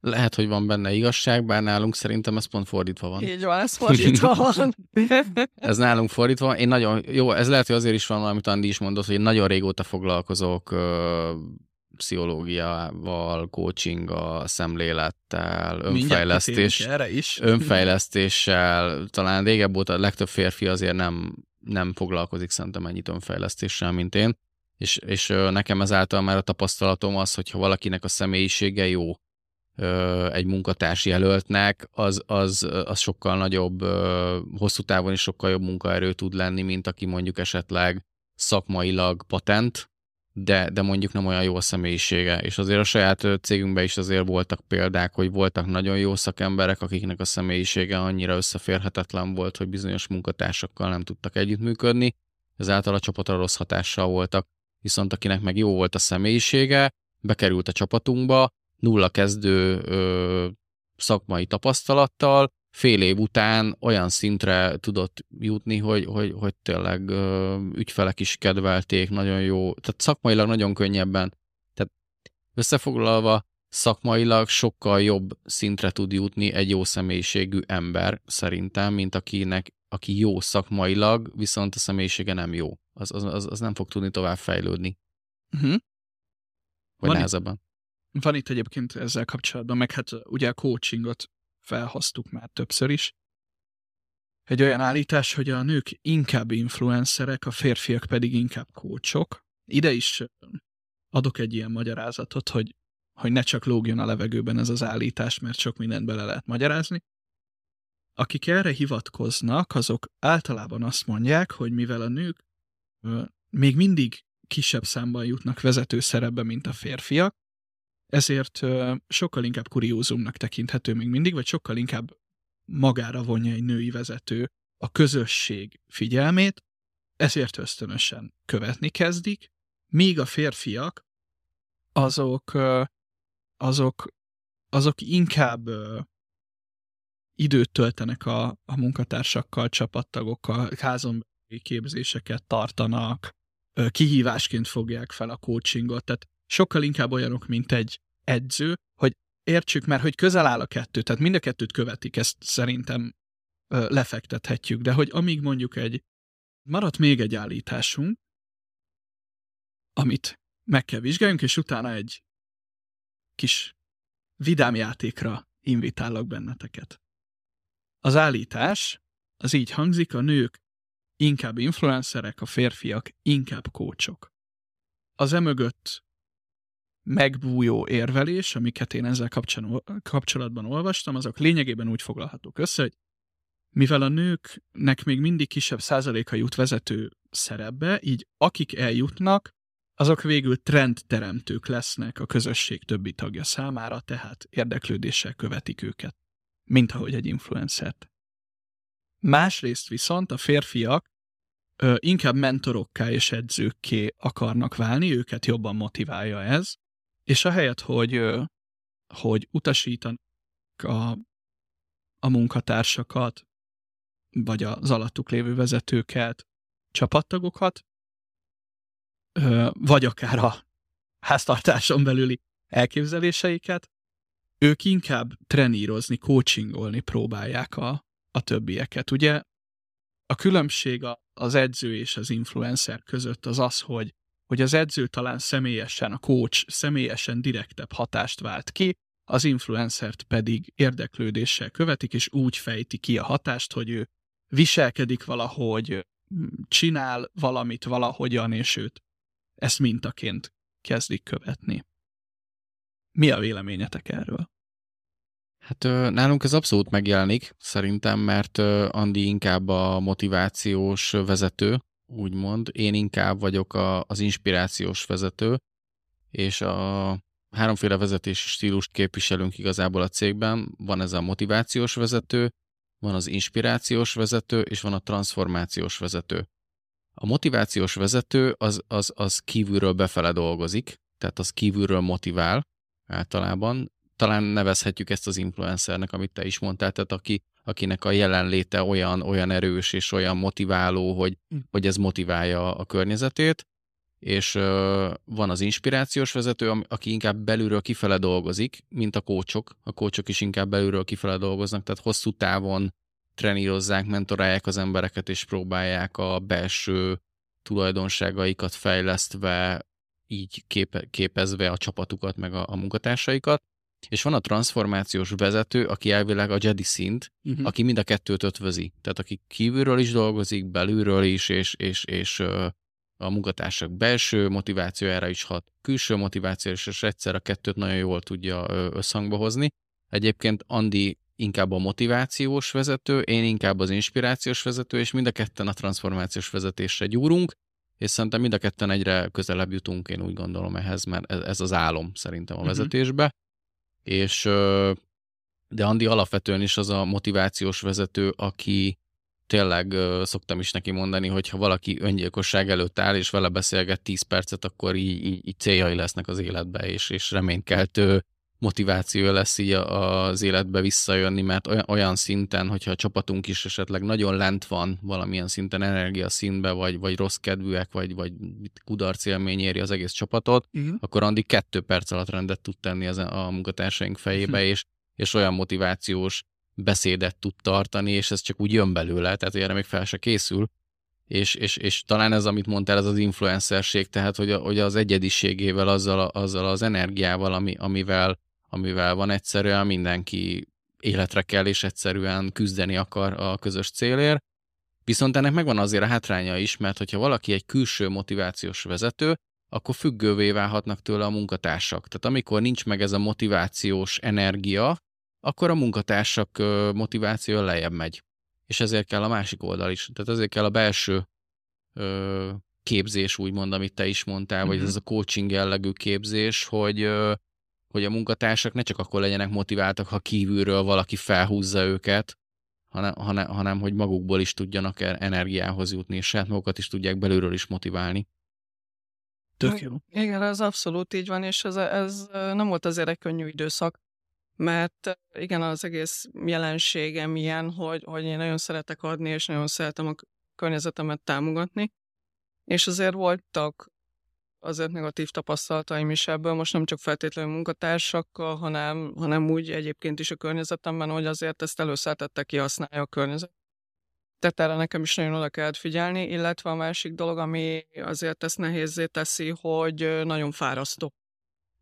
Lehet, hogy van benne igazság, bár nálunk szerintem ez pont fordítva van. Így van, ez fordítva van. ez nálunk fordítva. Én nagyon, jó, ez lehet, hogy azért is van, amit Andi is mondott, hogy én nagyon régóta foglalkozok pszichológiával, coachinggal, szemlélettel, önfejlesztés, erre is. önfejlesztéssel. Talán régebb óta a legtöbb férfi azért nem, nem foglalkozik szerintem ennyit önfejlesztéssel, mint én. És, és nekem ezáltal már a tapasztalatom az, hogyha valakinek a személyisége jó, egy munkatárs jelöltnek, az, az, az sokkal nagyobb, hosszú távon is sokkal jobb munkaerő tud lenni, mint aki mondjuk esetleg szakmailag patent, de, de mondjuk nem olyan jó a személyisége. És azért a saját cégünkben is azért voltak példák, hogy voltak nagyon jó szakemberek, akiknek a személyisége annyira összeférhetetlen volt, hogy bizonyos munkatársakkal nem tudtak együttműködni, ezáltal a csapatra rossz hatással voltak. Viszont akinek meg jó volt a személyisége, bekerült a csapatunkba, nulla kezdő ö, szakmai tapasztalattal, fél év után olyan szintre tudott jutni, hogy, hogy, hogy tényleg ö, ügyfelek is kedvelték, nagyon jó, tehát szakmailag nagyon könnyebben. Tehát összefoglalva, szakmailag sokkal jobb szintre tud jutni egy jó személyiségű ember szerintem, mint akinek, aki jó szakmailag, viszont a személyisége nem jó. Az, az, az, az nem fog tudni tovább fejlődni. Uh-huh. Vagy van nehezebben. Itt, van itt egyébként ezzel kapcsolatban, meg hát ugye a coachingot felhoztuk már többször is. Egy olyan állítás, hogy a nők inkább influencerek, a férfiak pedig inkább kócsok. Ide is adok egy ilyen magyarázatot, hogy, hogy ne csak lógjon a levegőben ez az állítás, mert sok mindent bele lehet magyarázni. Akik erre hivatkoznak, azok általában azt mondják, hogy mivel a nők még mindig kisebb számban jutnak vezető szerepbe, mint a férfiak, ezért sokkal inkább kuriózumnak tekinthető még mindig, vagy sokkal inkább magára vonja egy női vezető a közösség figyelmét, ezért ösztönösen követni kezdik, míg a férfiak azok, azok, azok inkább időt töltenek a, a munkatársakkal, csapattagokkal, házon képzéseket tartanak, kihívásként fogják fel a coachingot, tehát sokkal inkább olyanok, mint egy edző, hogy értsük már, hogy közel áll a kettő, tehát mind a kettőt követik, ezt szerintem ö, lefektethetjük, de hogy amíg mondjuk egy, maradt még egy állításunk, amit meg kell vizsgáljunk, és utána egy kis vidám játékra invitálok benneteket. Az állítás az így hangzik, a nők inkább influencerek, a férfiak inkább kócsok. Az emögött megbújó érvelés, amiket én ezzel kapcsolatban olvastam, azok lényegében úgy foglalhatók össze, hogy mivel a nőknek még mindig kisebb százaléka jut vezető szerepbe, így akik eljutnak, azok végül trendteremtők lesznek a közösség többi tagja számára, tehát érdeklődéssel követik őket, mint ahogy egy influencert. Másrészt viszont a férfiak ö, inkább mentorokká és edzőkké akarnak válni, őket jobban motiválja ez, és ahelyett, hogy, hogy utasítanak a, a munkatársakat, vagy az alattuk lévő vezetőket, csapattagokat, vagy akár a háztartáson belüli elképzeléseiket, ők inkább trenírozni, coachingolni próbálják a, a többieket. Ugye a különbség az edző és az influencer között az az, hogy, hogy az edző talán személyesen, a coach személyesen direktebb hatást vált ki, az influencert pedig érdeklődéssel követik, és úgy fejti ki a hatást, hogy ő viselkedik valahogy, csinál valamit valahogyan, és őt ezt mintaként kezdik követni. Mi a véleményetek erről? Hát nálunk ez abszolút megjelenik, szerintem, mert Andi inkább a motivációs vezető, úgymond. Én inkább vagyok a, az inspirációs vezető, és a háromféle vezetési stílust képviselünk igazából a cégben. Van ez a motivációs vezető, van az inspirációs vezető, és van a transformációs vezető. A motivációs vezető az, az, az kívülről befele dolgozik, tehát az kívülről motivál általában, talán nevezhetjük ezt az influencernek, amit te is mondtál, tehát aki, akinek a jelenléte olyan, olyan erős és olyan motiváló, hogy, hm. hogy ez motiválja a környezetét, és van az inspirációs vezető, aki inkább belülről kifele dolgozik, mint a kócsok. A kócsok is inkább belülről kifele dolgoznak, tehát hosszú távon trenírozzák, mentorálják az embereket, és próbálják a belső tulajdonságaikat fejlesztve, így képe, képezve a csapatukat, meg a, a munkatársaikat és van a transformációs vezető, aki elvileg a Jedi szint, uh-huh. aki mind a kettőt ötvözi. Tehát aki kívülről is dolgozik, belülről is, és, és, és a munkatársak belső motivációjára is hat, külső motiváció, és egyszer a kettőt nagyon jól tudja összhangba hozni. Egyébként Andi inkább a motivációs vezető, én inkább az inspirációs vezető, és mind a ketten a transformációs vezetésre gyúrunk, és szerintem mind a ketten egyre közelebb jutunk, én úgy gondolom ehhez, mert ez az álom szerintem a mhm. vezetésbe és de Andi alapvetően is az a motivációs vezető, aki tényleg szoktam is neki mondani, hogy ha valaki öngyilkosság előtt áll, és vele beszélget 10 percet, akkor így, így, így céljai lesznek az életbe, és, és reménykeltő motiváció lesz így az életbe visszajönni, mert olyan, olyan szinten, hogyha a csapatunk is esetleg nagyon lent van valamilyen szinten energia színbe, vagy, vagy rossz kedvűek, vagy, vagy kudarc élmény éri az egész csapatot, uh-huh. akkor Andi kettő perc alatt rendet tud tenni az, a munkatársaink fejébe, uh-huh. és, és olyan motivációs beszédet tud tartani, és ez csak úgy jön belőle, tehát erre még fel se készül, és, és, és talán ez, amit mondtál, ez az influencerség, tehát hogy, a, hogy az egyediségével, azzal, a, azzal az energiával, ami, amivel amivel van egyszerűen mindenki életre kell, és egyszerűen küzdeni akar a közös célért. Viszont ennek megvan azért a hátránya is, mert hogyha valaki egy külső motivációs vezető, akkor függővé válhatnak tőle a munkatársak. Tehát amikor nincs meg ez a motivációs energia, akkor a munkatársak motiváció lejjebb megy. És ezért kell a másik oldal is. Tehát ezért kell a belső ö, képzés, úgymond, amit te is mondtál, mm-hmm. vagy mhm. ez a coaching jellegű képzés, hogy ö, hogy a munkatársak ne csak akkor legyenek motiváltak, ha kívülről valaki felhúzza őket, hanem, hanem, hanem hogy magukból is tudjanak er-, energiához jutni, és saját magukat is tudják belülről is motiválni. Tök jó. Igen, ez abszolút így van, és ez, ez nem volt azért egy könnyű időszak, mert igen, az egész jelenségem ilyen, hogy, hogy én nagyon szeretek adni, és nagyon szeretem a környezetemet támogatni, és azért voltak azért negatív tapasztalataim is ebből, most nem csak feltétlenül munkatársakkal, hanem, hanem úgy egyébként is a környezetemben, hogy azért ezt előszeretette kihasználja a környezet. Tehát erre nekem is nagyon oda kellett figyelni, illetve a másik dolog, ami azért ezt nehézé teszi, hogy nagyon fárasztó.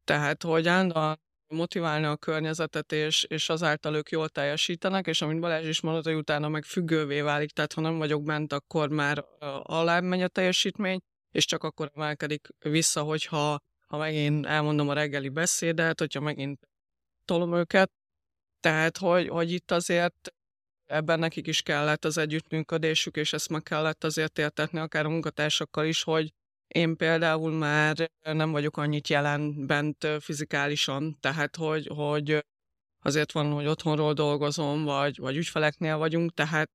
Tehát, hogy állandóan motiválni a környezetet, és, és azáltal ők jól teljesítenek, és amint Balázs is mondta, hogy utána meg függővé válik, tehát ha nem vagyok bent, akkor már alább megy a teljesítmény, és csak akkor emelkedik vissza, hogyha ha megint elmondom a reggeli beszédet, hogyha megint tolom őket. Tehát, hogy, hogy itt azért ebben nekik is kellett az együttműködésük, és ezt meg kellett azért értetni akár a munkatársakkal is, hogy én például már nem vagyok annyit jelen bent fizikálisan, tehát hogy, hogy azért van, hogy otthonról dolgozom, vagy, vagy ügyfeleknél vagyunk, tehát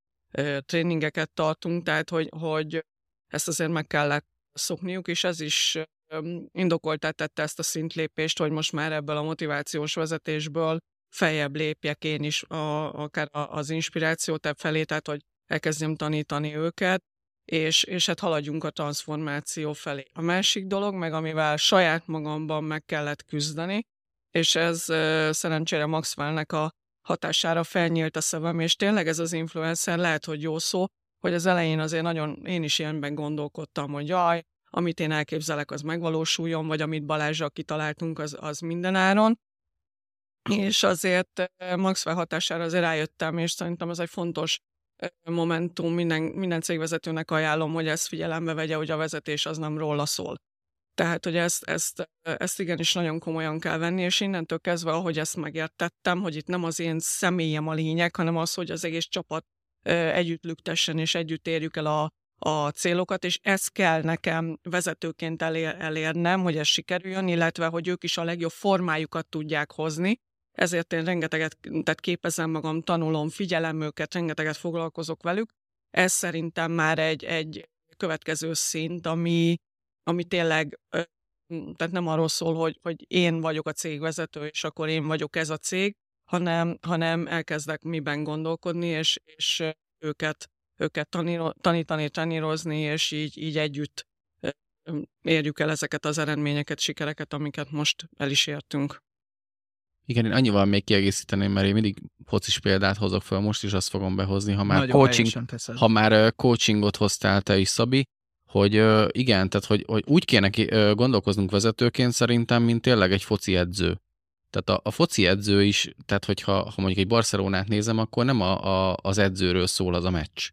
tréningeket tartunk, tehát hogy, hogy ezt azért meg kellett szokniuk, és ez is indokoltá tette ezt a szintlépést, hogy most már ebből a motivációs vezetésből feljebb lépjek én is a, akár az inspirációt felé, tehát hogy elkezdjem tanítani őket, és, és hát haladjunk a transformáció felé. A másik dolog, meg amivel saját magamban meg kellett küzdeni, és ez szerencsére Maxwellnek a hatására felnyílt a szavam, és tényleg ez az influencer lehet, hogy jó szó, hogy az elején azért nagyon én is ilyenben gondolkodtam, hogy jaj, amit én elképzelek, az megvalósuljon, vagy amit Balázsra kitaláltunk, az, az mindenáron. És azért Maxwell hatására azért rájöttem, és szerintem ez egy fontos momentum, minden, minden cégvezetőnek ajánlom, hogy ezt figyelembe vegye, hogy a vezetés az nem róla szól. Tehát, hogy ezt, ezt, ezt igenis nagyon komolyan kell venni, és innentől kezdve, ahogy ezt megértettem, hogy itt nem az én személyem a lényeg, hanem az, hogy az egész csapat együtt lüktessen, és együtt érjük el a, a célokat, és ezt kell nekem vezetőként elér, elérnem, hogy ez sikerüljön, illetve, hogy ők is a legjobb formájukat tudják hozni, ezért én rengeteget tehát képezem magam, tanulom, figyelem őket, rengeteget foglalkozok velük. Ez szerintem már egy, egy következő szint, ami, ami tényleg tehát nem arról szól, hogy, hogy én vagyok a cégvezető, és akkor én vagyok ez a cég, hanem, hanem elkezdek miben gondolkodni, és, és őket, őket tanítani, tanírozni, és így, így együtt érjük el ezeket az eredményeket, sikereket, amiket most el is értünk. Igen, én annyival még kiegészíteném, mert én mindig focis példát hozok fel, most is azt fogom behozni, ha már, coaching, ha már coachingot hoztál te is, Szabi, hogy igen, tehát hogy, hogy úgy kéne gondolkoznunk vezetőként szerintem, mint tényleg egy foci edző. Tehát a, a foci edző is, tehát hogyha ha mondjuk egy Barcelonát nézem, akkor nem a, a, az edzőről szól az a meccs.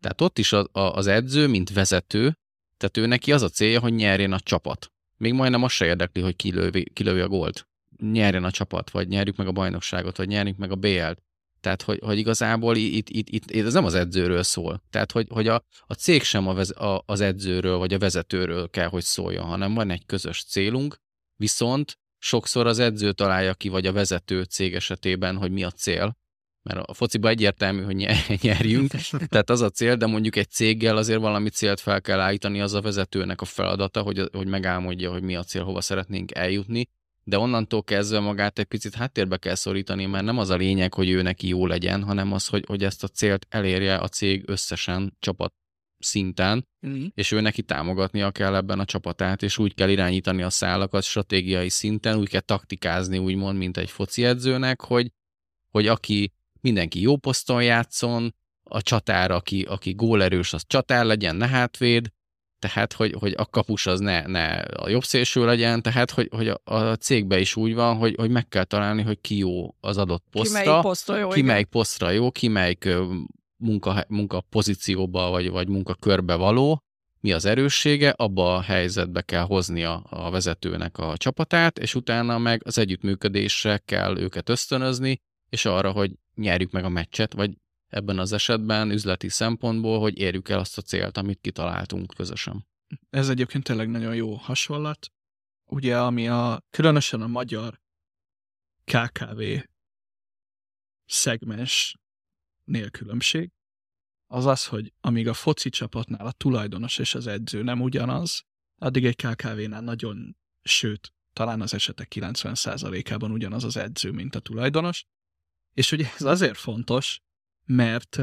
Tehát ott is a, a, az edző, mint vezető, tehát ő neki az a célja, hogy nyerjen a csapat. Még majdnem azt se érdekli, hogy kilövi, kilövi a gólt nyerjen a csapat, vagy nyerjük meg a bajnokságot, vagy nyerjük meg a BL-t. Tehát, hogy, hogy igazából itt, itt, itt, itt ez nem az edzőről szól. Tehát, hogy, hogy a, a cég sem a vez, a, az edzőről, vagy a vezetőről kell, hogy szóljon, hanem van egy közös célunk, viszont sokszor az edző találja ki, vagy a vezető cég esetében, hogy mi a cél, mert a fociba egyértelmű, hogy nyerjünk, tehát az a cél, de mondjuk egy céggel azért valami célt fel kell állítani, az a vezetőnek a feladata, hogy, hogy megálmodja, hogy mi a cél, hova szeretnénk eljutni, de onnantól kezdve magát egy picit háttérbe kell szorítani, mert nem az a lényeg, hogy ő neki jó legyen, hanem az, hogy, hogy ezt a célt elérje a cég összesen csapat szinten, mm. és ő neki támogatnia kell ebben a csapatát, és úgy kell irányítani a szálakat stratégiai szinten, úgy kell taktikázni, úgymond, mint egy foci edzőnek, hogy, hogy aki mindenki jó poszton játszon, a csatár, aki, aki gólerős, az csatár legyen, ne hátvéd, tehát hogy, hogy a kapus az ne, ne a jobb szélső legyen, tehát hogy, hogy a, a cégbe is úgy van, hogy, hogy meg kell találni, hogy ki jó az adott posztra, ki melyik posztra jó, ki melyik posztra jó, ki melyik munka, munka pozícióba vagy, vagy munkakörbe való, mi az erőssége, abba a helyzetbe kell hozni a, a vezetőnek a csapatát, és utána meg az együttműködésre kell őket ösztönözni, és arra, hogy nyerjük meg a meccset, vagy ebben az esetben üzleti szempontból, hogy érjük el azt a célt, amit kitaláltunk közösen. Ez egyébként tényleg nagyon jó hasonlat. Ugye, ami a különösen a magyar KKV szegmens különbség, az az, hogy amíg a foci csapatnál a tulajdonos és az edző nem ugyanaz, addig egy KKV-nál nagyon, sőt, talán az esetek 90%-ában ugyanaz az edző, mint a tulajdonos. És ugye ez azért fontos, mert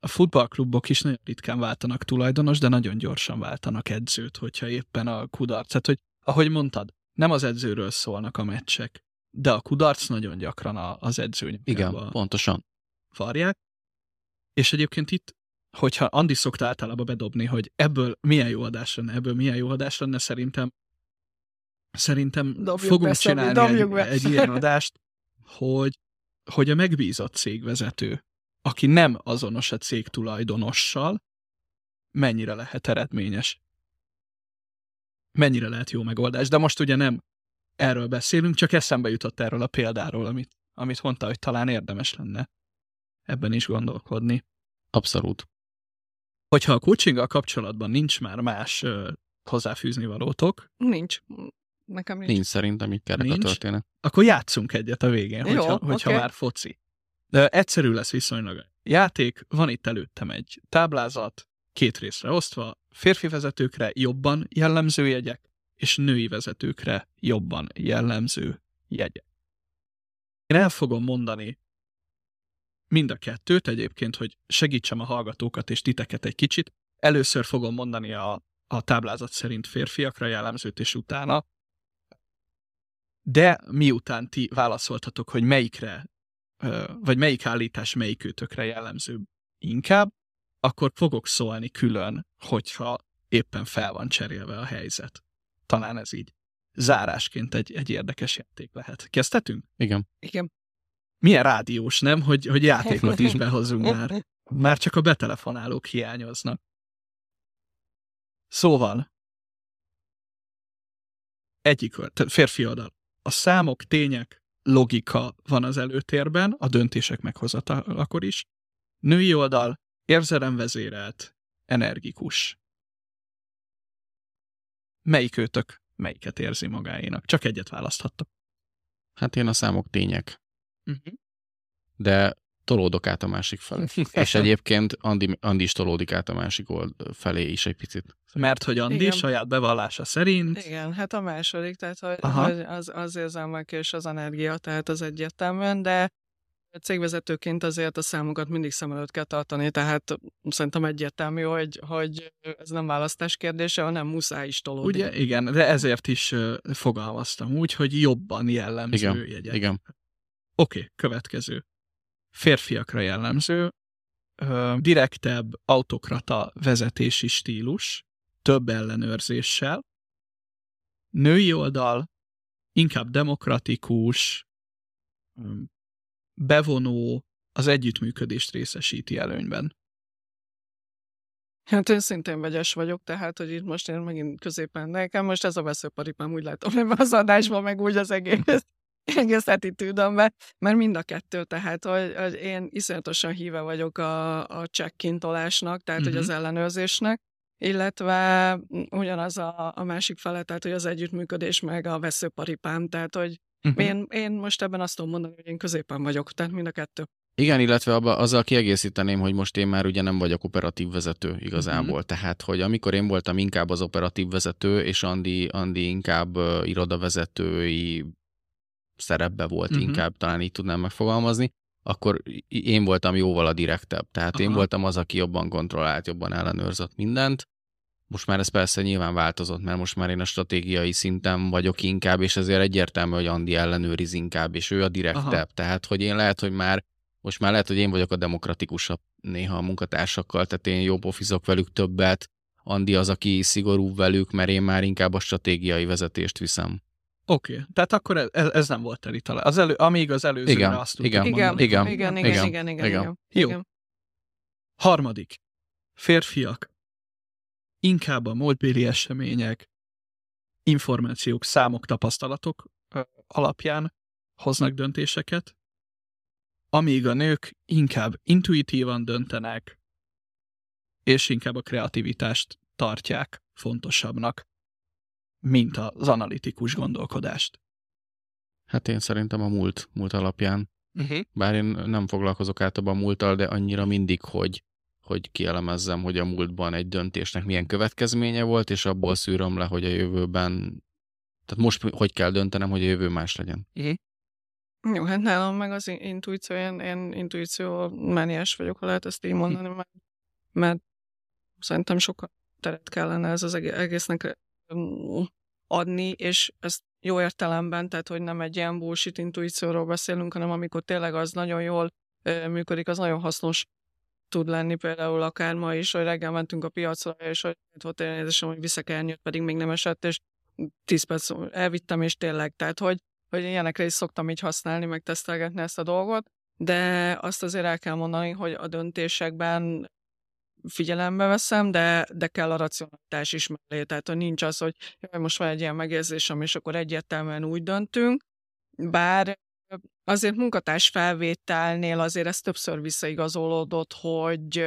a futballklubok is nagyon ritkán váltanak tulajdonos, de nagyon gyorsan váltanak edzőt, hogyha éppen a kudarc. Tehát, hogy ahogy mondtad, nem az edzőről szólnak a meccsek, de a kudarc nagyon gyakran az edző Igen, pontosan. Varják. És egyébként itt, hogyha Andi szokta általában bedobni, hogy ebből milyen jó adás lenne, ebből milyen jó adás lenne, szerintem szerintem Dobjuk fogunk be, csinálni dobjuk egy, be. egy ilyen adást, hogy, hogy a megbízott cégvezető, aki nem azonos a cég tulajdonossal, mennyire lehet eredményes. Mennyire lehet jó megoldás. De most ugye nem erről beszélünk, csak eszembe jutott erről a példáról, amit, amit mondta, hogy talán érdemes lenne ebben is gondolkodni. Abszolút. Hogyha a coachinggal kapcsolatban nincs már más ö, hozzáfűzni valótok, Nincs. Nekem nincs. Nincs szerintem így kerek a Nincs? történet. akkor játszunk egyet a végén, Jó, hogyha, hogyha oké. már foci. De egyszerű lesz viszonylag játék, van itt előttem egy táblázat, két részre osztva, férfi vezetőkre jobban jellemző jegyek, és női vezetőkre jobban jellemző jegyek. Én el fogom mondani mind a kettőt egyébként, hogy segítsem a hallgatókat és titeket egy kicsit. Először fogom mondani a, a táblázat szerint férfiakra jellemzőt, és utána de miután ti válaszoltatok, hogy melyikre, vagy melyik állítás melyikőtökre jellemző inkább, akkor fogok szólni külön, hogyha éppen fel van cserélve a helyzet. Talán ez így zárásként egy, egy érdekes játék lehet. Kezdhetünk? Igen. Igen. Milyen rádiós, nem? Hogy, hogy játékot is behozunk már. Már csak a betelefonálók hiányoznak. Szóval, egyik férfi oldal. A számok, tények, logika van az előtérben, a döntések meghozatalakor is. Női oldal, érzelemvezérelt, energikus. Melyik őtök melyiket érzi magáénak? Csak egyet választhattok. Hát én a számok tények, Uh-huh. de tolódok át a másik felé. És egyébként Andi, Andi is tolódik át a másik old felé is egy picit. Mert hogy Andi Igen. saját bevallása szerint Igen, hát a második, tehát hogy, Aha. az, az érzelmek és az energia, tehát az egyértelműen, de cégvezetőként azért a számokat mindig szem előtt kell tartani, tehát szerintem egyértelmű, hogy, hogy ez nem választás kérdése, hanem muszáj is tolódni. Ugye, igen, de ezért is fogalmaztam úgy, hogy jobban jellemző Igen, jegyek. Igen. Oké, következő. Férfiakra jellemző, direktebb, autokrata vezetési stílus, több ellenőrzéssel. Női oldal, inkább demokratikus, bevonó, az együttműködést részesíti előnyben. Hát én szintén vegyes vagyok, tehát, hogy itt most én megint középen nekem, most ez a veszőparipám úgy látom ebben az adásban, meg úgy az egész, egész attitűdömben, mert mind a kettő, tehát, hogy, hogy én iszonyatosan híve vagyok a, a csekkintolásnak, tehát, uh-huh. hogy Mhm. az ellenőrzésnek, illetve ugyanaz a, a másik fele, tehát, hogy az együttműködés meg a veszőparipám, tehát, hogy Uh-huh. én, én most ebben azt tudom mondani, hogy én középen vagyok, tehát mind a kettő. Igen, illetve abba, azzal kiegészíteném, hogy most én már ugye nem vagyok operatív vezető igazából. Mhm. Tehát, hogy amikor én voltam inkább az operatív vezető, és Andi, Andi inkább uh, irodavezetői szerepbe volt Mhm. inkább, talán így tudnám megfogalmazni, akkor én voltam jóval a direktebb. Tehát én Aha. voltam az, aki jobban kontrollált, jobban ellenőrzött mindent. Most már ez persze nyilván változott, mert most már én a stratégiai szinten vagyok inkább, és ezért egyértelmű, hogy Andi ellenőriz inkább, és ő a direktebb. Aha. Tehát, hogy én lehet, hogy már most már lehet, hogy én vagyok a demokratikusabb néha a munkatársakkal, tehát én jobb ofizok velük többet, Andi az, aki szigorú velük, mert én már inkább a stratégiai vezetést viszem. Oké, okay. tehát akkor ez, ez nem volt teli talán. Az elő, amíg az előzőre Igen, azt tudtuk igen, Igen, mondani. igen, igen, igen, igen, igen, igen, igen. Jó. igen. Harmadik. Férfiak. Inkább a múltbéli események, információk, számok, tapasztalatok alapján hoznak döntéseket, amíg a nők inkább intuitívan döntenek, és inkább a kreativitást tartják fontosabbnak, mint az analitikus gondolkodást. Hát én szerintem a múlt, múlt alapján. Uh-huh. Bár én nem foglalkozok általában a múlttal, de annyira mindig, hogy, hogy kielemezzem, hogy a múltban egy döntésnek milyen következménye volt, és abból szűröm le, hogy a jövőben, tehát most hogy kell döntenem, hogy a jövő más legyen. Jó, hát nálam meg az in- intuíció, én, én intuíció mániás vagyok, ha lehet ezt így mondani, mert, mert szerintem sokkal teret kellene ez az eg- egésznek adni, és ezt jó értelemben, tehát hogy nem egy ilyen bullshit intuícióról beszélünk, hanem amikor tényleg az nagyon jól működik, az nagyon hasznos tud lenni például akár ma is, hogy reggel mentünk a piacra, és hogy volt olyan érzésem, hogy viszek elnyőt, pedig még nem esett, és 10 perc elvittem, és tényleg, tehát hogy, hogy ilyenekre is szoktam így használni, meg tesztelgetni ezt a dolgot, de azt azért el kell mondani, hogy a döntésekben figyelembe veszem, de, de kell a racionalitás is mellé. Tehát, hogy nincs az, hogy jaj, most van egy ilyen megérzésem, és akkor egyértelműen úgy döntünk, bár azért munkatárs felvételnél azért ez többször visszaigazolódott, hogy,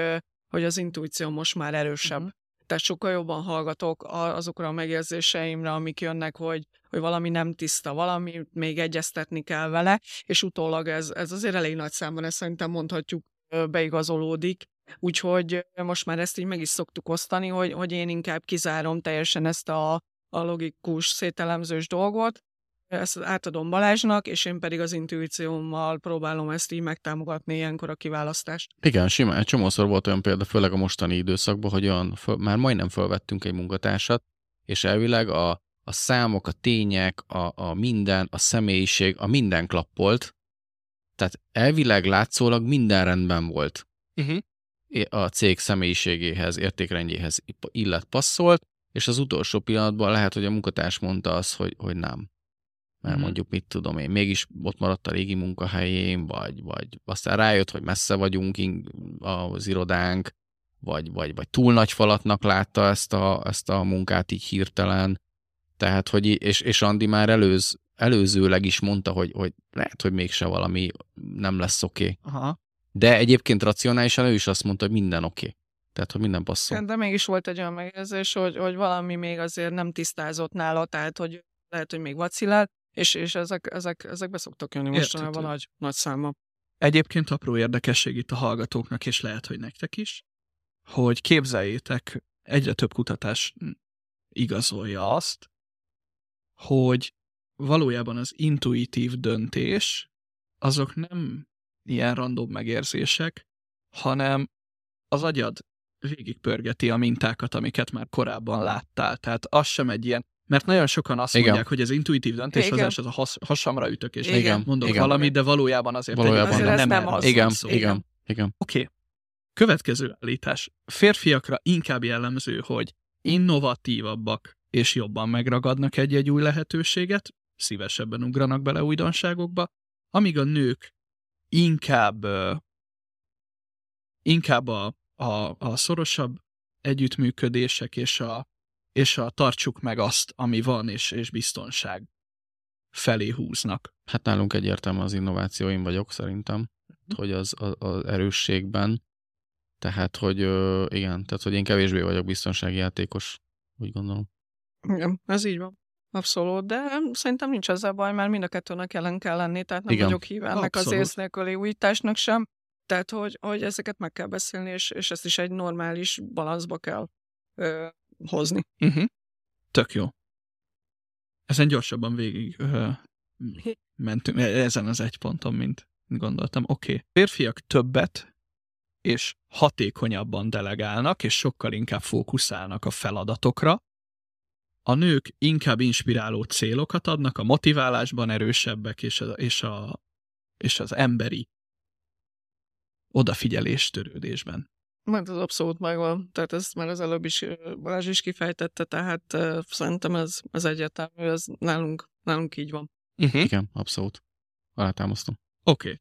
hogy az intuíció most már erősebb. Uh-huh. Tehát sokkal jobban hallgatok azokra a megérzéseimre, amik jönnek, hogy, hogy valami nem tiszta, valami még egyeztetni kell vele, és utólag ez, ez azért elég nagy számban, ezt szerintem mondhatjuk, beigazolódik. Úgyhogy most már ezt így meg is szoktuk osztani, hogy, hogy én inkább kizárom teljesen ezt a, a logikus szételemzős dolgot, ezt átadom Balázsnak, és én pedig az intuíciómmal próbálom ezt így megtámogatni ilyenkor a kiválasztást. Igen, simán. Egy csomószor volt olyan példa, főleg a mostani időszakban, hogy olyan, föl, már majdnem felvettünk egy munkatársat, és elvileg a, a számok, a tények, a, a minden, a személyiség, a minden klappolt, tehát elvileg látszólag minden rendben volt. Uh-huh. A cég személyiségéhez, értékrendjéhez illet passzolt, és az utolsó pillanatban lehet, hogy a munkatárs mondta azt, hogy, hogy nem mert mm. mondjuk mit tudom én, mégis ott maradt a régi munkahelyén, vagy, vagy aztán rájött, hogy messze vagyunk az irodánk, vagy, vagy, vagy túl nagy falatnak látta ezt a, ezt a munkát így hirtelen. Tehát, hogy, és, és Andi már előz, előzőleg is mondta, hogy, hogy lehet, hogy mégse valami nem lesz oké. Okay. De egyébként racionálisan ő is azt mondta, hogy minden oké. Okay. Tehát, hogy minden passzol. De mégis volt egy olyan megérzés, hogy, hogy valami még azért nem tisztázott nála, tehát, hogy lehet, hogy még vacilált, és, és ezek, ezek, ezek be szoktak jönni mostanában nagy, nagy száma. Egyébként apró érdekesség itt a hallgatóknak, és lehet, hogy nektek is, hogy képzeljétek, egyre több kutatás igazolja azt, hogy valójában az intuitív döntés azok nem ilyen random megérzések, hanem az agyad végigpörgeti a mintákat, amiket már korábban láttál. Tehát az sem egy ilyen mert nagyon sokan azt Igen. mondják, hogy az intuitív döntéshozás az a has, hasamra ütök, és Igen. mondok Igen. valamit, de valójában azért, valójában azért nem, nem az. Igen. Szó. Igen. Igen. Oké. Okay. Következő állítás. Férfiakra inkább jellemző, hogy innovatívabbak és jobban megragadnak egy-egy új lehetőséget, szívesebben ugranak bele újdonságokba, amíg a nők inkább inkább a, a, a szorosabb együttműködések és a és a tartsuk meg azt, ami van, és, és biztonság felé húznak. Hát nálunk egyértelmű az innováció, én vagyok szerintem, mm. hogy az, az, az erősségben, tehát, hogy igen, tehát, hogy én kevésbé vagyok biztonsági játékos, úgy gondolom. Igen, ez így van. Abszolút, de szerintem nincs ezzel baj, mert mind a kettőnek jelen kell lenni, tehát nem Igen. vagyok híve ennek az ész nélküli újításnak sem. Tehát, hogy, hogy ezeket meg kell beszélni, és, és ezt is egy normális balanszba kell ö, hozni. Uh-huh. Tök jó. Ezen gyorsabban végig ö, mentünk, e, ezen az egy ponton, mint gondoltam. Oké. Okay. Férfiak többet és hatékonyabban delegálnak, és sokkal inkább fókuszálnak a feladatokra. A nők inkább inspiráló célokat adnak, a motiválásban erősebbek, és, a, és, a, és az emberi odafigyelés törődésben. Mert az abszolút megvan, tehát ezt már az előbb is Balázs is kifejtette, tehát uh, szerintem ez, ez egyértelmű, ez nálunk, nálunk így van. Uh-huh. Igen, abszolút. Alátámasztom. Oké.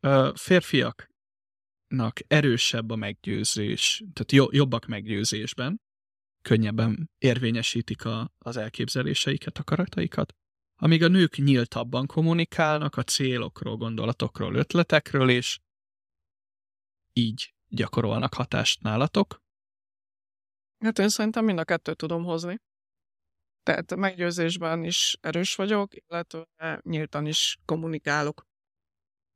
Okay. Uh, férfiaknak erősebb a meggyőzés, tehát jo- jobbak meggyőzésben, könnyebben érvényesítik a, az elképzeléseiket, akarataikat, amíg a nők nyíltabban kommunikálnak a célokról, gondolatokról, ötletekről, és így gyakorolnak hatást nálatok? Hát én szerintem mind a kettőt tudom hozni. Tehát a meggyőzésben is erős vagyok, illetve nyíltan is kommunikálok.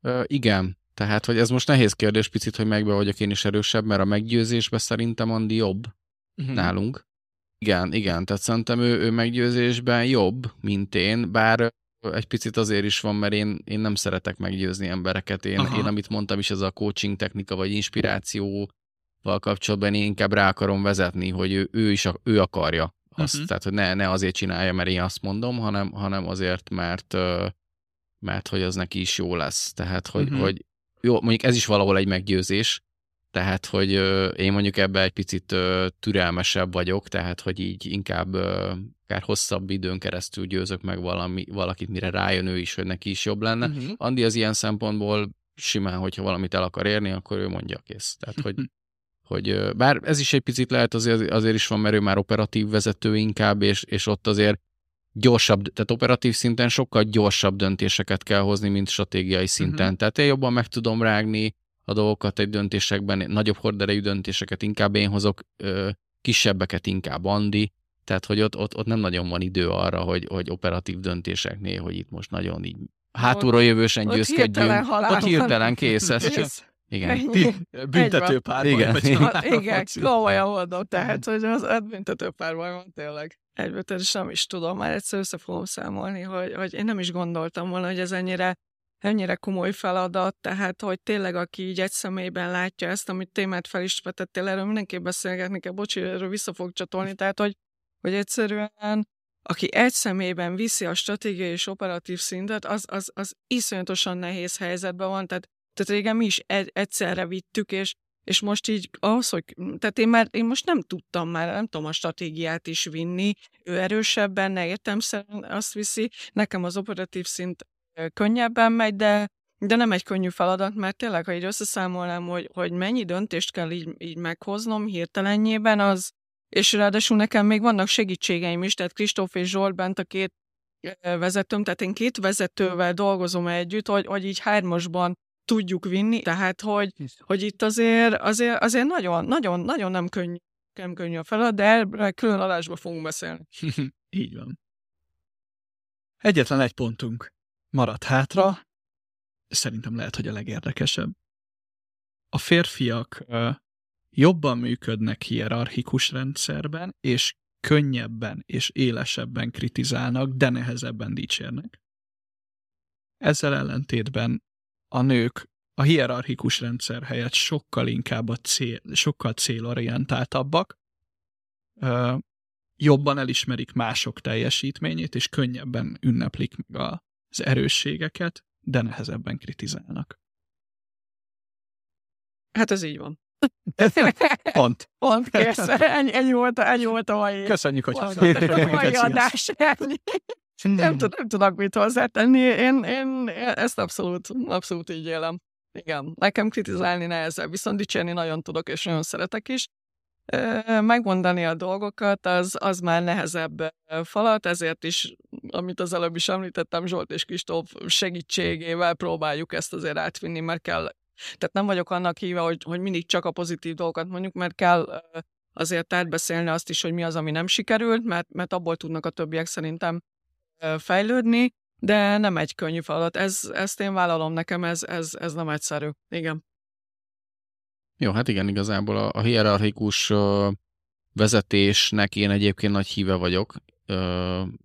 Ö, igen, tehát, hogy ez most nehéz kérdés picit, hogy megbe vagyok én is erősebb, mert a meggyőzésben szerintem Andi jobb uh-huh. nálunk. Igen, igen, tehát szerintem ő, ő meggyőzésben jobb, mint én, bár egy picit azért is van, mert én, én nem szeretek meggyőzni embereket. Én, én, amit mondtam is, ez a coaching technika, vagy inspirációval kapcsolatban én inkább rá akarom vezetni, hogy ő, ő is a, ő akarja azt. Uh-huh. Tehát, hogy ne, ne azért csinálja, mert én azt mondom, hanem, hanem azért, mert, mert hogy az neki is jó lesz. Tehát, hogy, uh-huh. hogy jó, mondjuk ez is valahol egy meggyőzés, tehát, hogy én mondjuk ebbe egy picit türelmesebb vagyok, tehát, hogy így inkább akár hosszabb időn keresztül győzök meg valami, valakit, mire rájön ő is, hogy neki is jobb lenne. Uh-huh. Andi az ilyen szempontból simán, hogyha valamit el akar érni, akkor ő mondja kész. Tehát, hogy, hogy bár ez is egy picit lehet azért, azért is van, mert ő már operatív vezető inkább, és, és ott azért gyorsabb, tehát operatív szinten sokkal gyorsabb döntéseket kell hozni, mint stratégiai szinten. Uh-huh. Tehát én jobban meg tudom rágni a dolgokat egy döntésekben, nagyobb horderejű döntéseket inkább én hozok, kisebbeket inkább Andi, tehát hogy ott, ott, ott nem nagyon van idő arra, hogy, hogy operatív döntéseknél, hogy itt most nagyon így hátulról jövősen győzkedjünk. Ott hirtelen kész. Ez csak, igen. Büntetőpár. Igen. Igen, komolyan mondom, tehát, hogy az, büntetőpárban van tényleg. Egyből, és nem is tudom, már egyszer össze fogom számolni, hogy, hogy én nem is gondoltam volna, hogy ez ennyire ennyire komoly feladat, tehát hogy tényleg aki így egy személyben látja ezt, amit témát fel is vetettél, erről mindenképp beszélgetni kell, bocsi, erről vissza fog csatolni, tehát hogy, hogy egyszerűen aki egy személyben viszi a stratégiai és operatív szintet, az, az, az iszonyatosan nehéz helyzetben van, tehát, tehát régen mi is egy, egyszerre vittük, és, és most így ahhoz, hogy, tehát én már, én most nem tudtam már, nem tudom a stratégiát is vinni, ő erősebb benne, értelmszerűen azt viszi, nekem az operatív szint könnyebben megy, de, de nem egy könnyű feladat, mert tényleg, ha így összeszámolnám, hogy, hogy mennyi döntést kell így, így meghoznom hirtelenjében, az, és ráadásul nekem még vannak segítségeim is, tehát Kristóf és Zsolt bent a két vezetőm, tehát én két vezetővel dolgozom együtt, hogy, hogy így hármasban tudjuk vinni, tehát hogy, hogy itt azért, azért, azért nagyon, nagyon, nagyon nem könnyű, nem könnyű a feladat, de erre külön adásba fogunk beszélni. így van. Egyetlen egy pontunk maradt hátra, szerintem lehet, hogy a legérdekesebb. A férfiak jobban működnek hierarchikus rendszerben, és könnyebben és élesebben kritizálnak, de nehezebben dicsérnek. Ezzel ellentétben a nők a hierarchikus rendszer helyett sokkal inkább a cél, sokkal célorientáltabbak, jobban elismerik mások teljesítményét, és könnyebben ünneplik meg az erősségeket, de nehezebben kritizálnak. Hát ez így van. Pont. Pont, kész. Ennyi, ennyi, volt, a, ennyi volt a mai. Köszönjük, hogy a mai adás. Nem, tud, nem tudok mit hozzátenni. Én, én ezt abszolút, abszolút így élem. Igen, nekem kritizálni nehezebb, viszont dicsérni nagyon tudok, és nagyon szeretek is. Megmondani a dolgokat, az, az már nehezebb falat, ezért is, amit az előbb is említettem, Zsolt és Kristóf segítségével próbáljuk ezt azért átvinni, mert kell tehát nem vagyok annak híve, hogy, hogy mindig csak a pozitív dolgokat mondjuk, mert kell azért átbeszélni azt is, hogy mi az, ami nem sikerült, mert, mert abból tudnak a többiek szerintem fejlődni, de nem egy könnyű feladat. Ez, ezt én vállalom nekem, ez, ez, ez nem egyszerű. Igen. Jó, hát igen, igazából a, a hierarchikus vezetésnek én egyébként nagy híve vagyok,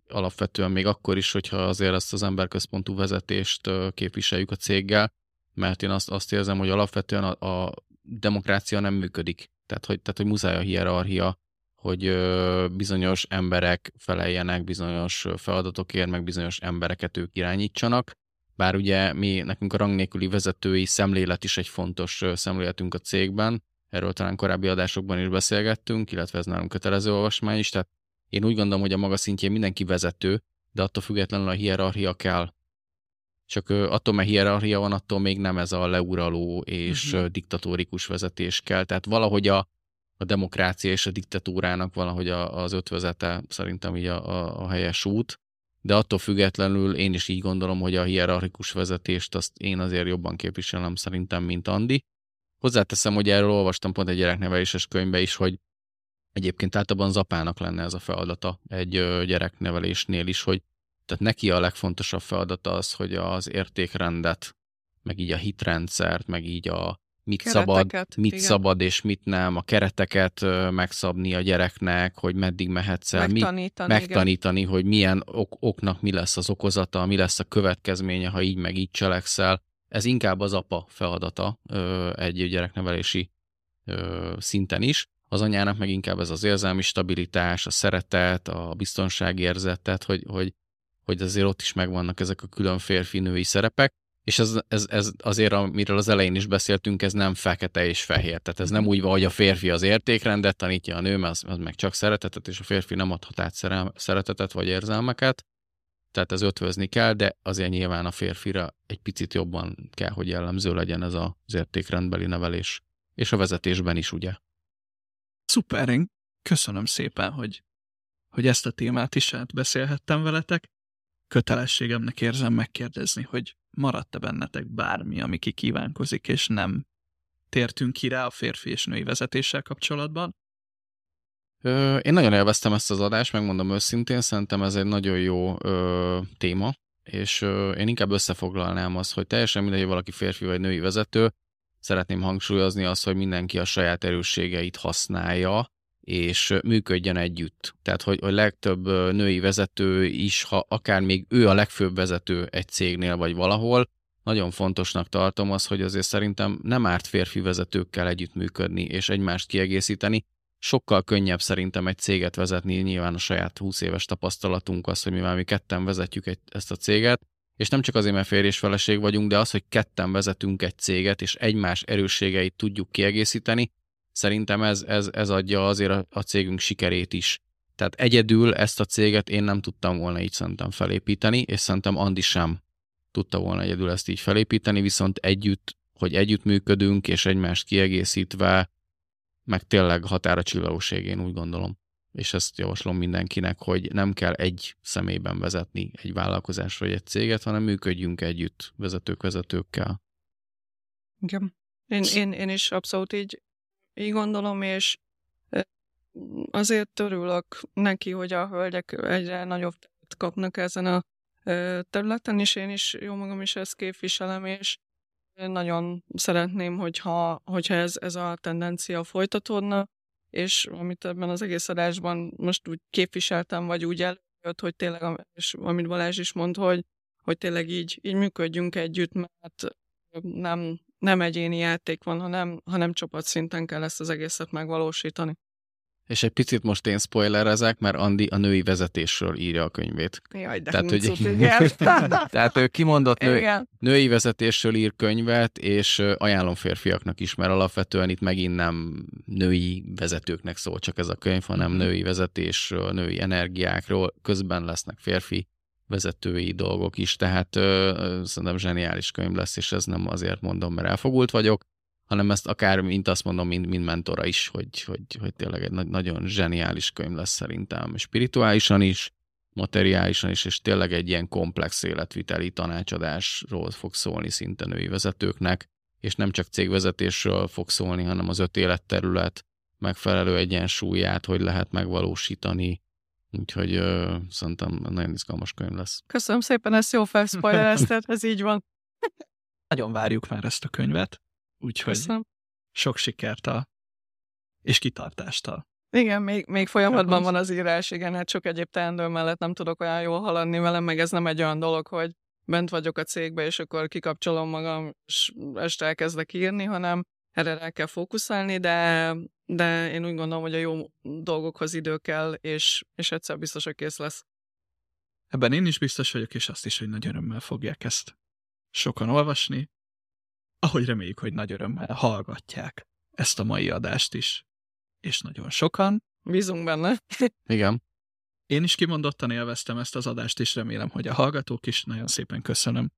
alapvetően még akkor is, hogyha azért ezt az emberközpontú vezetést képviseljük a céggel, mert én azt, azt érzem, hogy alapvetően a, a demokrácia nem működik. Tehát hogy, tehát, hogy muszáj a hierarchia, hogy bizonyos emberek feleljenek bizonyos feladatokért, meg bizonyos embereket ők irányítsanak. Bár ugye mi, nekünk a rang nélküli vezetői szemlélet is egy fontos szemléletünk a cégben, erről talán korábbi adásokban is beszélgettünk, illetve ez nálunk kötelező olvasmány is, tehát én úgy gondolom, hogy a maga szintjén mindenki vezető, de attól függetlenül a hierarchia kell csak attól, mert hierarchia van, attól még nem ez a leuraló és uh-huh. diktatórikus vezetés kell. Tehát valahogy a, a demokrácia és a diktatúrának valahogy a, az ötvözete szerintem így a, a, a helyes út. De attól függetlenül én is így gondolom, hogy a hierarchikus vezetést azt én azért jobban képviselem szerintem, mint Andi. Hozzáteszem, hogy erről olvastam pont egy gyerekneveléses könyvbe is, hogy egyébként általában az apának lenne ez a feladata egy gyereknevelésnél is, hogy tehát neki a legfontosabb feladata az, hogy az értékrendet, meg így a hitrendszert, meg így a mit szabad, mit igen. szabad és mit nem, a kereteket megszabni a gyereknek, hogy meddig mehetsz el, megtanítani, mi, megtanítani igen. hogy milyen ok, oknak mi lesz az okozata, mi lesz a következménye, ha így meg így cselekszel. Ez inkább az apa feladata egy gyereknevelési szinten is. Az anyának meg inkább ez az érzelmi stabilitás, a szeretet, a biztonságérzetet, hogy, hogy hogy azért ott is megvannak ezek a külön férfi-női szerepek. és ez, ez, ez azért, amiről az elején is beszéltünk, ez nem fekete és fehér. Tehát ez nem úgy van, hogy a férfi az értékrendet tanítja a nő, mert az, az meg csak szeretetet, és a férfi nem adhat át szeretetet vagy érzelmeket. Tehát ez ötvözni kell, de azért nyilván a férfira egy picit jobban kell, hogy jellemző legyen ez az értékrendbeli nevelés. És a vezetésben is, ugye? Szuper, én köszönöm szépen, hogy, hogy ezt a témát is átbeszélhettem veletek. Kötelességemnek érzem megkérdezni, hogy maradt-e bennetek bármi, ami kikívánkozik, és nem tértünk ki rá a férfi és női vezetéssel kapcsolatban? Én nagyon élveztem ezt az adást, megmondom őszintén, szerintem ez egy nagyon jó ö, téma, és ö, én inkább összefoglalnám azt, hogy teljesen mindegy, hogy valaki férfi vagy női vezető, szeretném hangsúlyozni azt, hogy mindenki a saját erősségeit használja, és működjön együtt. Tehát, hogy a legtöbb női vezető is, ha akár még ő a legfőbb vezető egy cégnél vagy valahol, nagyon fontosnak tartom az, hogy azért szerintem nem árt férfi vezetőkkel együttműködni és egymást kiegészíteni. Sokkal könnyebb szerintem egy céget vezetni, nyilván a saját 20 éves tapasztalatunk az, hogy mi már mi ketten vezetjük egy, ezt a céget, és nem csak azért, mert férj feleség vagyunk, de az, hogy ketten vezetünk egy céget, és egymás erősségeit tudjuk kiegészíteni, Szerintem ez, ez, ez adja azért a, a cégünk sikerét is. Tehát egyedül ezt a céget én nem tudtam volna így szerintem felépíteni, és szerintem Andi sem tudta volna egyedül ezt így felépíteni, viszont együtt, hogy együtt működünk, és egymást kiegészítve, meg tényleg határa csillagoség, én úgy gondolom. És ezt javaslom mindenkinek, hogy nem kell egy személyben vezetni egy vállalkozást vagy egy céget, hanem működjünk együtt vezetők vezetőkkel. Igen. Én, én, én is abszolút így így gondolom, és azért örülök neki, hogy a hölgyek egyre nagyobb kapnak ezen a területen, és én is jó magam is ezt képviselem, és nagyon szeretném, hogyha, hogyha ez, ez a tendencia folytatódna, és amit ebben az egész adásban most úgy képviseltem, vagy úgy előjött, hogy tényleg, és amit Balázs is mond, hogy, hogy tényleg így, így működjünk együtt, mert nem, nem egyéni játék van, hanem, hanem csapatszinten kell ezt az egészet megvalósítani. És egy picit most én spoilerezek, mert Andi a női vezetésről írja a könyvét. Jaj, de tehát, hogy, igen. tehát ő kimondott nő, női vezetésről ír könyvet, és ajánlom férfiaknak is, mert alapvetően itt megint nem női vezetőknek szól csak ez a könyv, hanem mm-hmm. női vezetésről, női energiákról, közben lesznek férfi vezetői dolgok is, tehát ö, szerintem zseniális könyv lesz, és ez nem azért mondom, mert elfogult vagyok, hanem ezt akár, mint azt mondom, mint, mint mentora is, hogy, hogy, hogy tényleg egy nagyon zseniális könyv lesz szerintem, spirituálisan is, materiálisan is, és tényleg egy ilyen komplex életviteli tanácsadásról fog szólni szinte női vezetőknek, és nem csak cégvezetésről fog szólni, hanem az öt életterület megfelelő egyensúlyát, hogy lehet megvalósítani, Úgyhogy uh, szerintem nagyon izgalmas könyv lesz. Köszönöm szépen, ezt jó felspoilerezted, ez így van. Nagyon várjuk már ezt a könyvet, úgyhogy Köszönöm. sok sikert a és kitartást a igen, még, még folyamatban van az írás, igen, hát sok egyéb teendő mellett nem tudok olyan jól haladni velem, meg ez nem egy olyan dolog, hogy bent vagyok a cégbe, és akkor kikapcsolom magam, és este elkezdek írni, hanem erre rá kell fókuszálni, de, de én úgy gondolom, hogy a jó dolgokhoz idő kell, és, és egyszer biztos, hogy kész lesz. Ebben én is biztos vagyok, és azt is, hogy nagy örömmel fogják ezt sokan olvasni, ahogy reméljük, hogy nagy örömmel hallgatják ezt a mai adást is. És nagyon sokan. Bízunk benne. Igen. Én is kimondottan élveztem ezt az adást, és remélem, hogy a hallgatók is. Nagyon szépen köszönöm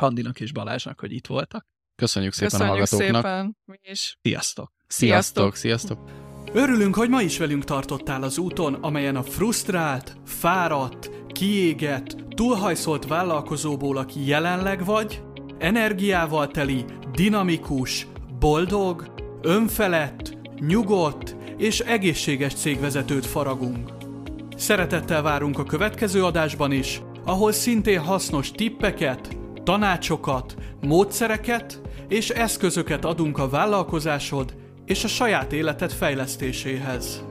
Handinak és Balázsnak, hogy itt voltak. Köszönjük szépen Köszönjük a hallgatóknak. szépen. Mi is. Sziasztok. Sziasztok. Sziasztok. Örülünk, hogy ma is velünk tartottál az úton, amelyen a frusztrált, fáradt, kiégett, túlhajszolt vállalkozóból, aki jelenleg vagy, energiával teli, dinamikus, boldog, önfelett, nyugodt és egészséges cégvezetőt faragunk. Szeretettel várunk a következő adásban is, ahol szintén hasznos tippeket, tanácsokat, módszereket és eszközöket adunk a vállalkozásod és a saját életed fejlesztéséhez.